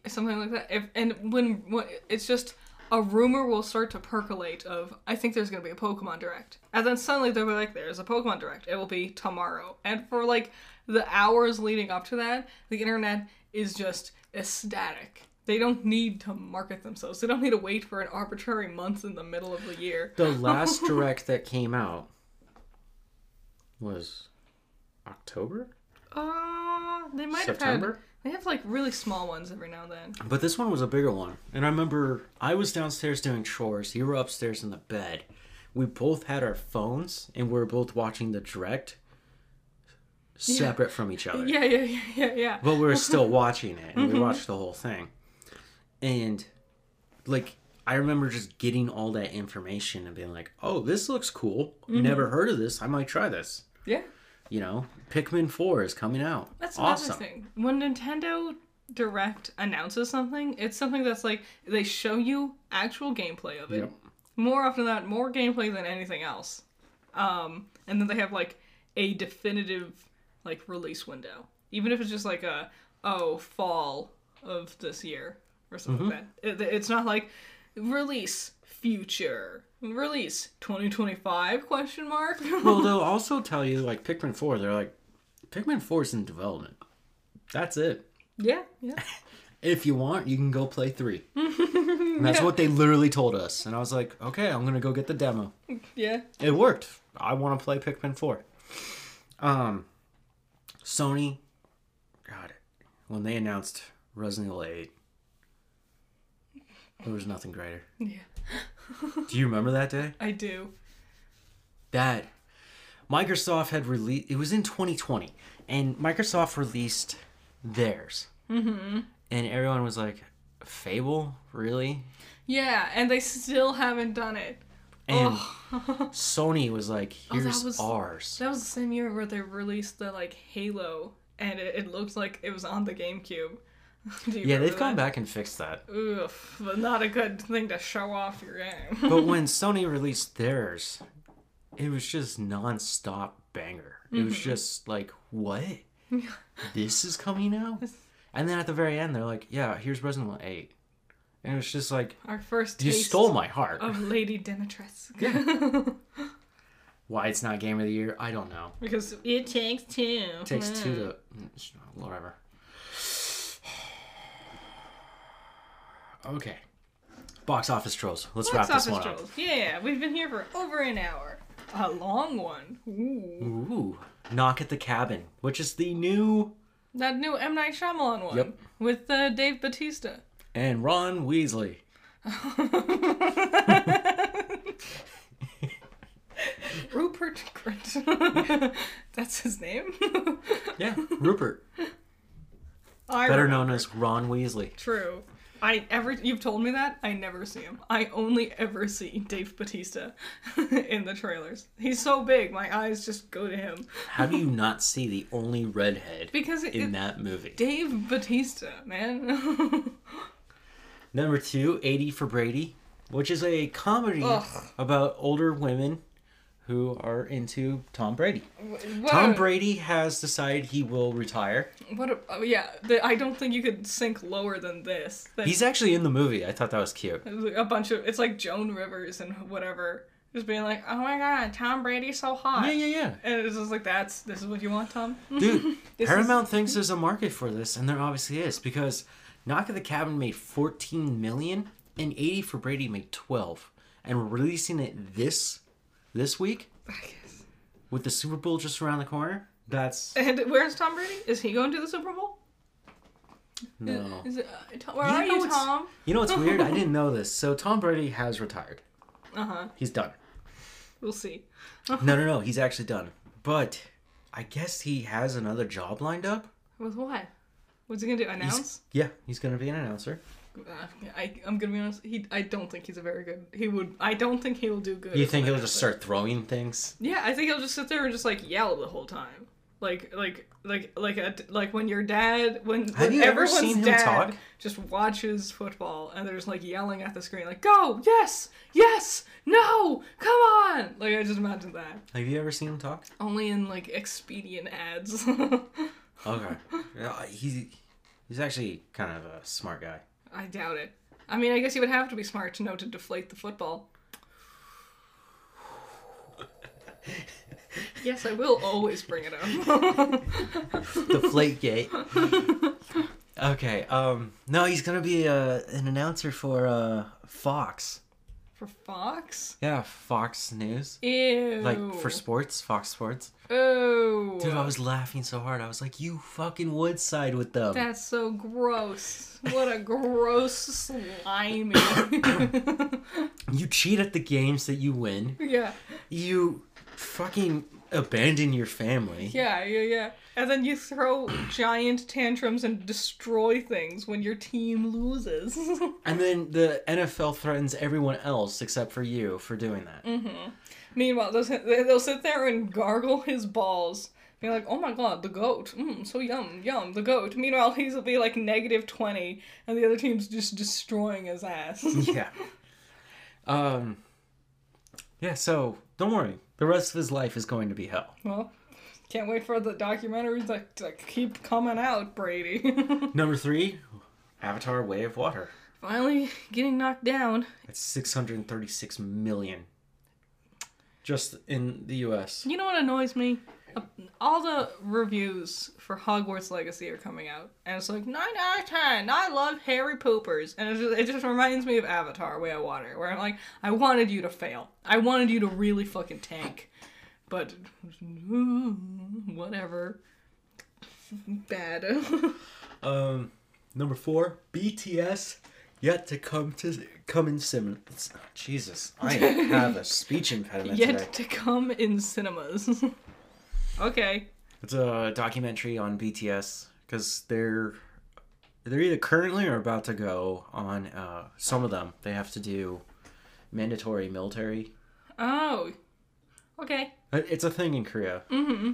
[SPEAKER 2] something like that. If and when, when it's just a rumor will start to percolate of I think there's gonna be a Pokemon Direct, and then suddenly they'll be like, "There's a Pokemon Direct. It will be tomorrow." And for like the hours leading up to that, the internet is just ecstatic. They don't need to market themselves. They don't need to wait for an arbitrary month in the middle of the year.
[SPEAKER 1] The last [LAUGHS] Direct that came out was October,
[SPEAKER 2] Uh, they might have
[SPEAKER 1] September.
[SPEAKER 2] had. They have like really small ones every now and then.
[SPEAKER 1] But this one was a bigger one. And I remember I was downstairs doing chores. You were upstairs in the bed. We both had our phones and we were both watching the direct separate from each other.
[SPEAKER 2] Yeah, yeah, yeah, yeah, yeah.
[SPEAKER 1] But we were [LAUGHS] still watching it and we watched the whole thing. And like I remember just getting all that information and being like, "Oh, this looks cool. Never heard of this. I might try this."
[SPEAKER 2] Yeah.
[SPEAKER 1] You know, Pikmin 4 is coming out.
[SPEAKER 2] That's
[SPEAKER 1] awesome.
[SPEAKER 2] another thing. When Nintendo Direct announces something, it's something that's like they show you actual gameplay of it.
[SPEAKER 1] Yep.
[SPEAKER 2] More often than not, more gameplay than anything else. Um, and then they have like a definitive like release window, even if it's just like a oh fall of this year or something like that. It, it's not like release future release 2025 question mark. [LAUGHS]
[SPEAKER 1] well, they'll also tell you like Pikmin 4, they're like Pikmin 4 is in development. That's it.
[SPEAKER 2] yeah, yeah. [LAUGHS]
[SPEAKER 1] If you want, you can go play 3. [LAUGHS] And that's what they literally told us. And I was like, "Okay, I'm going to go get the demo."
[SPEAKER 2] Yeah.
[SPEAKER 1] It worked. I want to play Pikmin 4. Um Sony God, when they announced Resident Evil 8 there was nothing greater.
[SPEAKER 2] Yeah. [LAUGHS]
[SPEAKER 1] Do you remember that day?
[SPEAKER 2] I do.
[SPEAKER 1] that Microsoft had released. It was in 2020, and Microsoft released theirs, mm-hmm. and everyone was like, "Fable, really?"
[SPEAKER 2] Yeah, and they still haven't done it.
[SPEAKER 1] And
[SPEAKER 2] Oh. [LAUGHS]
[SPEAKER 1] Sony was like, oh,
[SPEAKER 2] that
[SPEAKER 1] "Here's
[SPEAKER 2] was-
[SPEAKER 1] ours."
[SPEAKER 2] That was the same year where they released the like Halo, and it, it looked like it was on the GameCube. [LAUGHS]
[SPEAKER 1] Yeah, they've gone back and fixed that.
[SPEAKER 2] Oof, but not a good thing to show off your game.
[SPEAKER 1] But [LAUGHS] when Sony released theirs, it was just non-stop banger. It was mm-hmm. just like, "What? this is coming out?" And then at the very end, they're like, "Yeah, here's Resident Evil 8," and it was just like,
[SPEAKER 2] Our first
[SPEAKER 1] "You stole my heart."
[SPEAKER 2] of Lady Dimitrescu. [LAUGHS] [LAUGHS]
[SPEAKER 1] Why it's not game of the year, I don't know.
[SPEAKER 2] because it takes two.
[SPEAKER 1] It takes two to whatever. [SIGHS] Okay. Box office trolls. Let's
[SPEAKER 2] Box
[SPEAKER 1] wrap this
[SPEAKER 2] office
[SPEAKER 1] one
[SPEAKER 2] trolls. Yeah, we've been here for over an hour. A long one. Ooh.
[SPEAKER 1] Ooh. Knock at the Cabin, which is the new
[SPEAKER 2] That new M. Night Shyamalan one.
[SPEAKER 1] Yep.
[SPEAKER 2] With uh, Dave Batista.
[SPEAKER 1] And Ron Weasley. [LAUGHS]
[SPEAKER 2] Rupert Grint. [LAUGHS] That's his name? [LAUGHS]
[SPEAKER 1] Yeah, Rupert,
[SPEAKER 2] I
[SPEAKER 1] better
[SPEAKER 2] remember.
[SPEAKER 1] known as Ron Weasley.
[SPEAKER 2] True. I ever you've told me that I never see him. I only ever see Dave Batista in the trailers. He's so big, my eyes just go to him
[SPEAKER 1] How do you not see the only redhead
[SPEAKER 2] because it,
[SPEAKER 1] in
[SPEAKER 2] it-
[SPEAKER 1] that movie?
[SPEAKER 2] Dave Batista, man.
[SPEAKER 1] Number two, 80 for Brady, which is a comedy
[SPEAKER 2] Ugh.
[SPEAKER 1] about older women who are into Tom Brady.
[SPEAKER 2] what
[SPEAKER 1] Tom
[SPEAKER 2] a-
[SPEAKER 1] Brady has decided he will retire.
[SPEAKER 2] What? A, oh yeah, the, I don't think you could sink lower than this.
[SPEAKER 1] He's actually in the movie. I thought that was cute.
[SPEAKER 2] a bunch of it's like Joan Rivers and whatever, just being like, "Oh my God, Tom Brady's so hot,"
[SPEAKER 1] Yeah, yeah, yeah.
[SPEAKER 2] and it's just like, "That's this is what you want, Tom." [LAUGHS]
[SPEAKER 1] Dude, Paramount thinks there's a market for this, and there obviously is because Knock at the Cabin made 14 million, and 80 for Brady made 12, and we're releasing it this this week.
[SPEAKER 2] I guess.
[SPEAKER 1] with the Super Bowl just around the corner, that's
[SPEAKER 2] And where's Tom Brady? Is he going to the Super Bowl?
[SPEAKER 1] no.
[SPEAKER 2] Is it? Uh, where are
[SPEAKER 1] know
[SPEAKER 2] you,
[SPEAKER 1] what's-
[SPEAKER 2] Tom?
[SPEAKER 1] You know what's weird? I didn't [LAUGHS] know this. So Tom Brady has retired.
[SPEAKER 2] Uh huh.
[SPEAKER 1] He's done.
[SPEAKER 2] We'll see.
[SPEAKER 1] No, no, no. He's actually done. But I guess he has another job lined up.
[SPEAKER 2] With what? What's he gonna do? Announce?
[SPEAKER 1] Yeah, he's gonna be an announcer.
[SPEAKER 2] Uh, I, I'm gonna be honest. He, I don't think he's a very good. He would. I don't think he will do good.
[SPEAKER 1] You think he'll just start throwing things?
[SPEAKER 2] Yeah, I think he'll just sit there and just like yell the whole time, like like like like a, like when your dad when,
[SPEAKER 1] Have
[SPEAKER 2] when
[SPEAKER 1] you ever
[SPEAKER 2] everyone's
[SPEAKER 1] seen him talk?
[SPEAKER 2] just watches football and they're just like yelling at the screen like go yes yes no come on like I just imagine that
[SPEAKER 1] Have you ever seen him talk?
[SPEAKER 2] only in like expedient ads. [LAUGHS]
[SPEAKER 1] Okay. yeah, he's he's actually kind of a smart guy.
[SPEAKER 2] I doubt it. I mean, I guess you would have to be smart to know to deflate the football. yes, I will always bring it up. [LAUGHS]
[SPEAKER 1] Deflate gate. okay. Um. No, he's gonna be uh, an announcer for uh Fox.
[SPEAKER 2] For Fox?
[SPEAKER 1] Yeah, Fox News.
[SPEAKER 2] Ew.
[SPEAKER 1] Like for sports, Fox Sports.
[SPEAKER 2] Oh.
[SPEAKER 1] Dude, I was laughing so hard. I was like, "You fucking would side with them."
[SPEAKER 2] That's so gross. What a gross slimy. [COUGHS]
[SPEAKER 1] You cheat at the games that you win.
[SPEAKER 2] yeah,
[SPEAKER 1] You fucking abandon your family.
[SPEAKER 2] yeah, yeah, yeah. And then you throw giant tantrums and destroy things when your team loses. [LAUGHS]
[SPEAKER 1] And then the NFL threatens everyone else except for you for doing that.
[SPEAKER 2] Meanwhile, they'll sit, they'll sit there and gargle his balls. Be like, oh my god, the goat. Mm, so yum, yum, the goat. Meanwhile, he's will be like negative 20, and the other team's just destroying his ass. [LAUGHS]
[SPEAKER 1] yeah. Um. Yeah. So don't worry. The rest of his life is going to be hell.
[SPEAKER 2] well, can't wait for the documentaries to, to keep coming out, Brady. [LAUGHS]
[SPEAKER 1] Number three, Avatar: Way of Water.
[SPEAKER 2] Finally getting knocked down.
[SPEAKER 1] It's six hundred thirty-six million. Just in the U.S.
[SPEAKER 2] You know what annoys me? Uh, All the reviews for Hogwarts Legacy are coming out, and it's like 9 out of 10. I love Harry Poopers. And it just, it just reminds me of Avatar Way of Water, where I'm like, I wanted you to fail. I wanted you to really fucking tank. But, [LAUGHS] whatever. Bad. [LAUGHS]
[SPEAKER 1] Um, number four, BTS yet to come to come in cinemas. Jesus, I have a [LAUGHS] speech impediment today.
[SPEAKER 2] Yet to come in cinemas. okay.
[SPEAKER 1] It's a documentary on BTS because they're they're either currently or about to go on. Uh, some of them they have to do mandatory military.
[SPEAKER 2] Oh. Okay.
[SPEAKER 1] Uh, It's a thing in Korea.
[SPEAKER 2] Mm-hmm.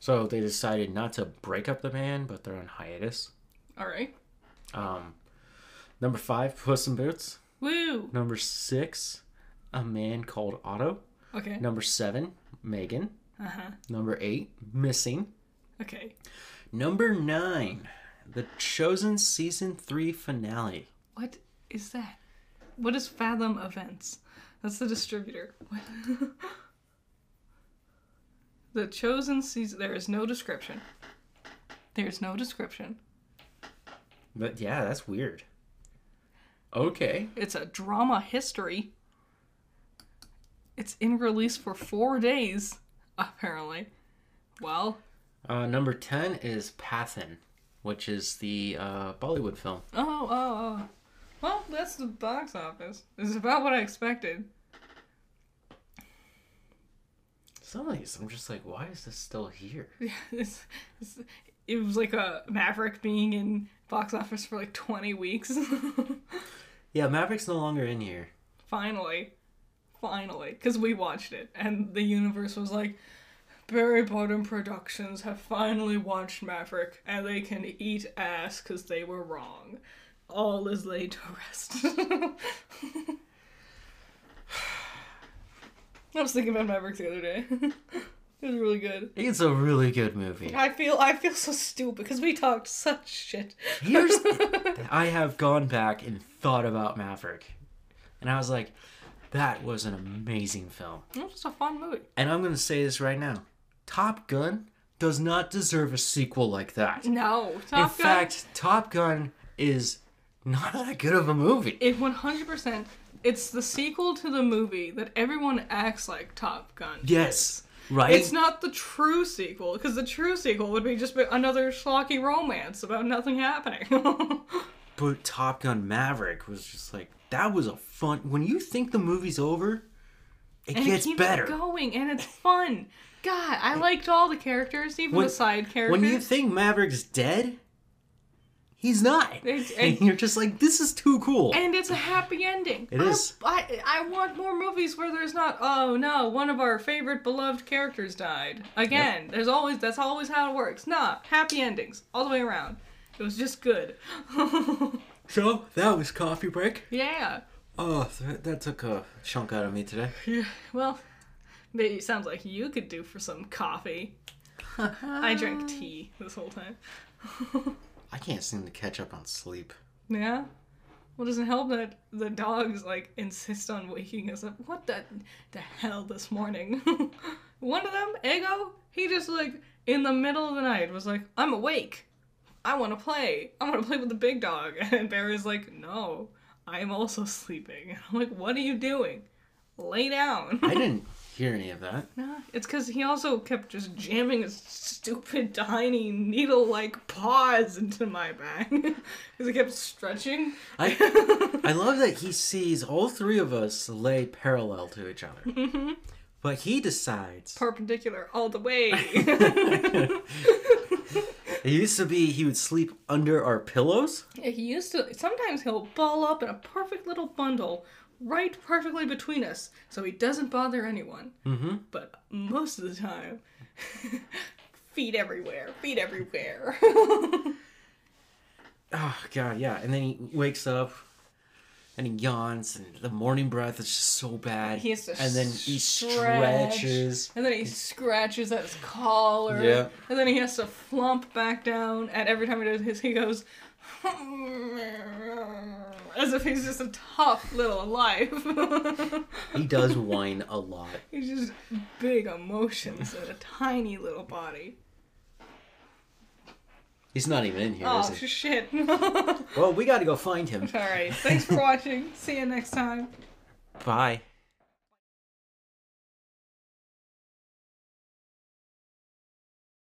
[SPEAKER 1] So they decided not to break up the band, but they're on hiatus.
[SPEAKER 2] Alright.
[SPEAKER 1] Um, number five, Puss in Boots.
[SPEAKER 2] Woo.
[SPEAKER 1] Number six, A Man Called Otto.
[SPEAKER 2] Okay.
[SPEAKER 1] Number seven, Megan.
[SPEAKER 2] Uh-huh.
[SPEAKER 1] Number eight, Missing.
[SPEAKER 2] Okay.
[SPEAKER 1] Number nine, The Chosen Season 3 Finale.
[SPEAKER 2] What is that? What is Fathom Events? That's the distributor. [LAUGHS] What? the chosen season. There is no description. There's no description.
[SPEAKER 1] But yeah, that's weird. Okay.
[SPEAKER 2] It's a drama history. It's in release for four days, [LAUGHS] apparently. Well,
[SPEAKER 1] Uh, number 10 is Pathaan, which is the uh, Bollywood film.
[SPEAKER 2] oh, oh, oh. Well, that's the box office. It's about what I expected.
[SPEAKER 1] Some of these, I'm just like, why is this still here? [LAUGHS]
[SPEAKER 2] it's, it's, it was like a Maverick being in box office for like 20 weeks. [LAUGHS]
[SPEAKER 1] Yeah, Maverick's no longer in here.
[SPEAKER 2] finally. Finally. Because we watched it, and the universe was like, Barry Bottom Productions have finally watched Maverick, and they can eat ass because they were wrong. All is laid to rest. [LAUGHS] [SIGHS] [LAUGHS] I was thinking about Maverick the other day. [LAUGHS] it was really good.
[SPEAKER 1] It's a really good movie.
[SPEAKER 2] I feel I feel so stupid because we talked such shit.
[SPEAKER 1] Here's [LAUGHS] I have gone back and thought about Maverick. And I was like, that was an amazing film.
[SPEAKER 2] It was just a fun movie.
[SPEAKER 1] And I'm going to say this right now. Top Gun does not deserve a sequel like that.
[SPEAKER 2] No, Top
[SPEAKER 1] In
[SPEAKER 2] Gun.
[SPEAKER 1] fact, Top Gun is not that good of a movie.
[SPEAKER 2] it 100%. It's the sequel to the movie that everyone acts like Top Gun.
[SPEAKER 1] Yes. Right?
[SPEAKER 2] It's not the true sequel because the true sequel would be just another schlocky romance about nothing happening. [LAUGHS]
[SPEAKER 1] But Top Gun Maverick was just like that was a fun. When you think the movie's over, it
[SPEAKER 2] and
[SPEAKER 1] gets
[SPEAKER 2] it keeps
[SPEAKER 1] better.
[SPEAKER 2] going, and it's fun. God, I liked all the characters, even
[SPEAKER 1] When-
[SPEAKER 2] the side characters.
[SPEAKER 1] When you think Maverick's dead, he's not.
[SPEAKER 2] It's- [LAUGHS]
[SPEAKER 1] and you're just like, this is too cool.
[SPEAKER 2] and it's a happy ending.
[SPEAKER 1] It
[SPEAKER 2] I-
[SPEAKER 1] is.
[SPEAKER 2] I, I want more movies where there's not. Oh no, one of our favorite beloved characters died again. There's always that's always how it works. Nah, happy endings all the way around. It was just good. [LAUGHS]
[SPEAKER 1] so that was coffee break.
[SPEAKER 2] yeah.
[SPEAKER 1] Oh, that, that took a chunk out of me today.
[SPEAKER 2] Yeah. Well, maybe it sounds like you could do for some coffee. [LAUGHS] I drank tea this whole time.
[SPEAKER 1] I can't seem to catch up on sleep.
[SPEAKER 2] Yeah. Well, doesn't help that the dogs like insist on waking us up. What the the hell this morning? [LAUGHS] One of them, Ego, he just like in the middle of the night was like, "I'm awake. I want to play. I want to play with the big dog." [LAUGHS] And Barry's like, "No, I am also sleeping." And [LAUGHS] I'm like, "What are you doing? Lay down."
[SPEAKER 1] I didn't hear any of that.
[SPEAKER 2] Nah, it's because he also kept just jamming his stupid, tiny, needle like paws into my back. [LAUGHS] Because he kept stretching.
[SPEAKER 1] I [LAUGHS] I love that he sees all three of us lay parallel to each other.
[SPEAKER 2] Mm-hmm.
[SPEAKER 1] But he decides.
[SPEAKER 2] Perpendicular all the way. [LAUGHS]
[SPEAKER 1] It used to be he would sleep under our pillows.
[SPEAKER 2] Yeah, he used to. Sometimes he'll ball up in a perfect little bundle right perfectly between us so he doesn't bother anyone.
[SPEAKER 1] Mm-hmm.
[SPEAKER 2] But most of the time, [LAUGHS] feet everywhere, feet everywhere. [LAUGHS]
[SPEAKER 1] Oh god, yeah. And then he wakes up and he yawns and the morning breath is just so bad.
[SPEAKER 2] He has to
[SPEAKER 1] and then he
[SPEAKER 2] stretch.
[SPEAKER 1] stretches.
[SPEAKER 2] And then he scratches at his collar.
[SPEAKER 1] Yeah.
[SPEAKER 2] And then he has to flump back down. And every time he does his, he goes, [LAUGHS] as if he's just a tough little life.
[SPEAKER 1] He does [LAUGHS] whine a lot.
[SPEAKER 2] he's just big emotions in a tiny little body.
[SPEAKER 1] He's not even in here,
[SPEAKER 2] Oh,
[SPEAKER 1] is he?
[SPEAKER 2] shit.
[SPEAKER 1] Well, we gotta go find him.
[SPEAKER 2] Alright, Thanks for watching. See you next time.
[SPEAKER 1] Bye.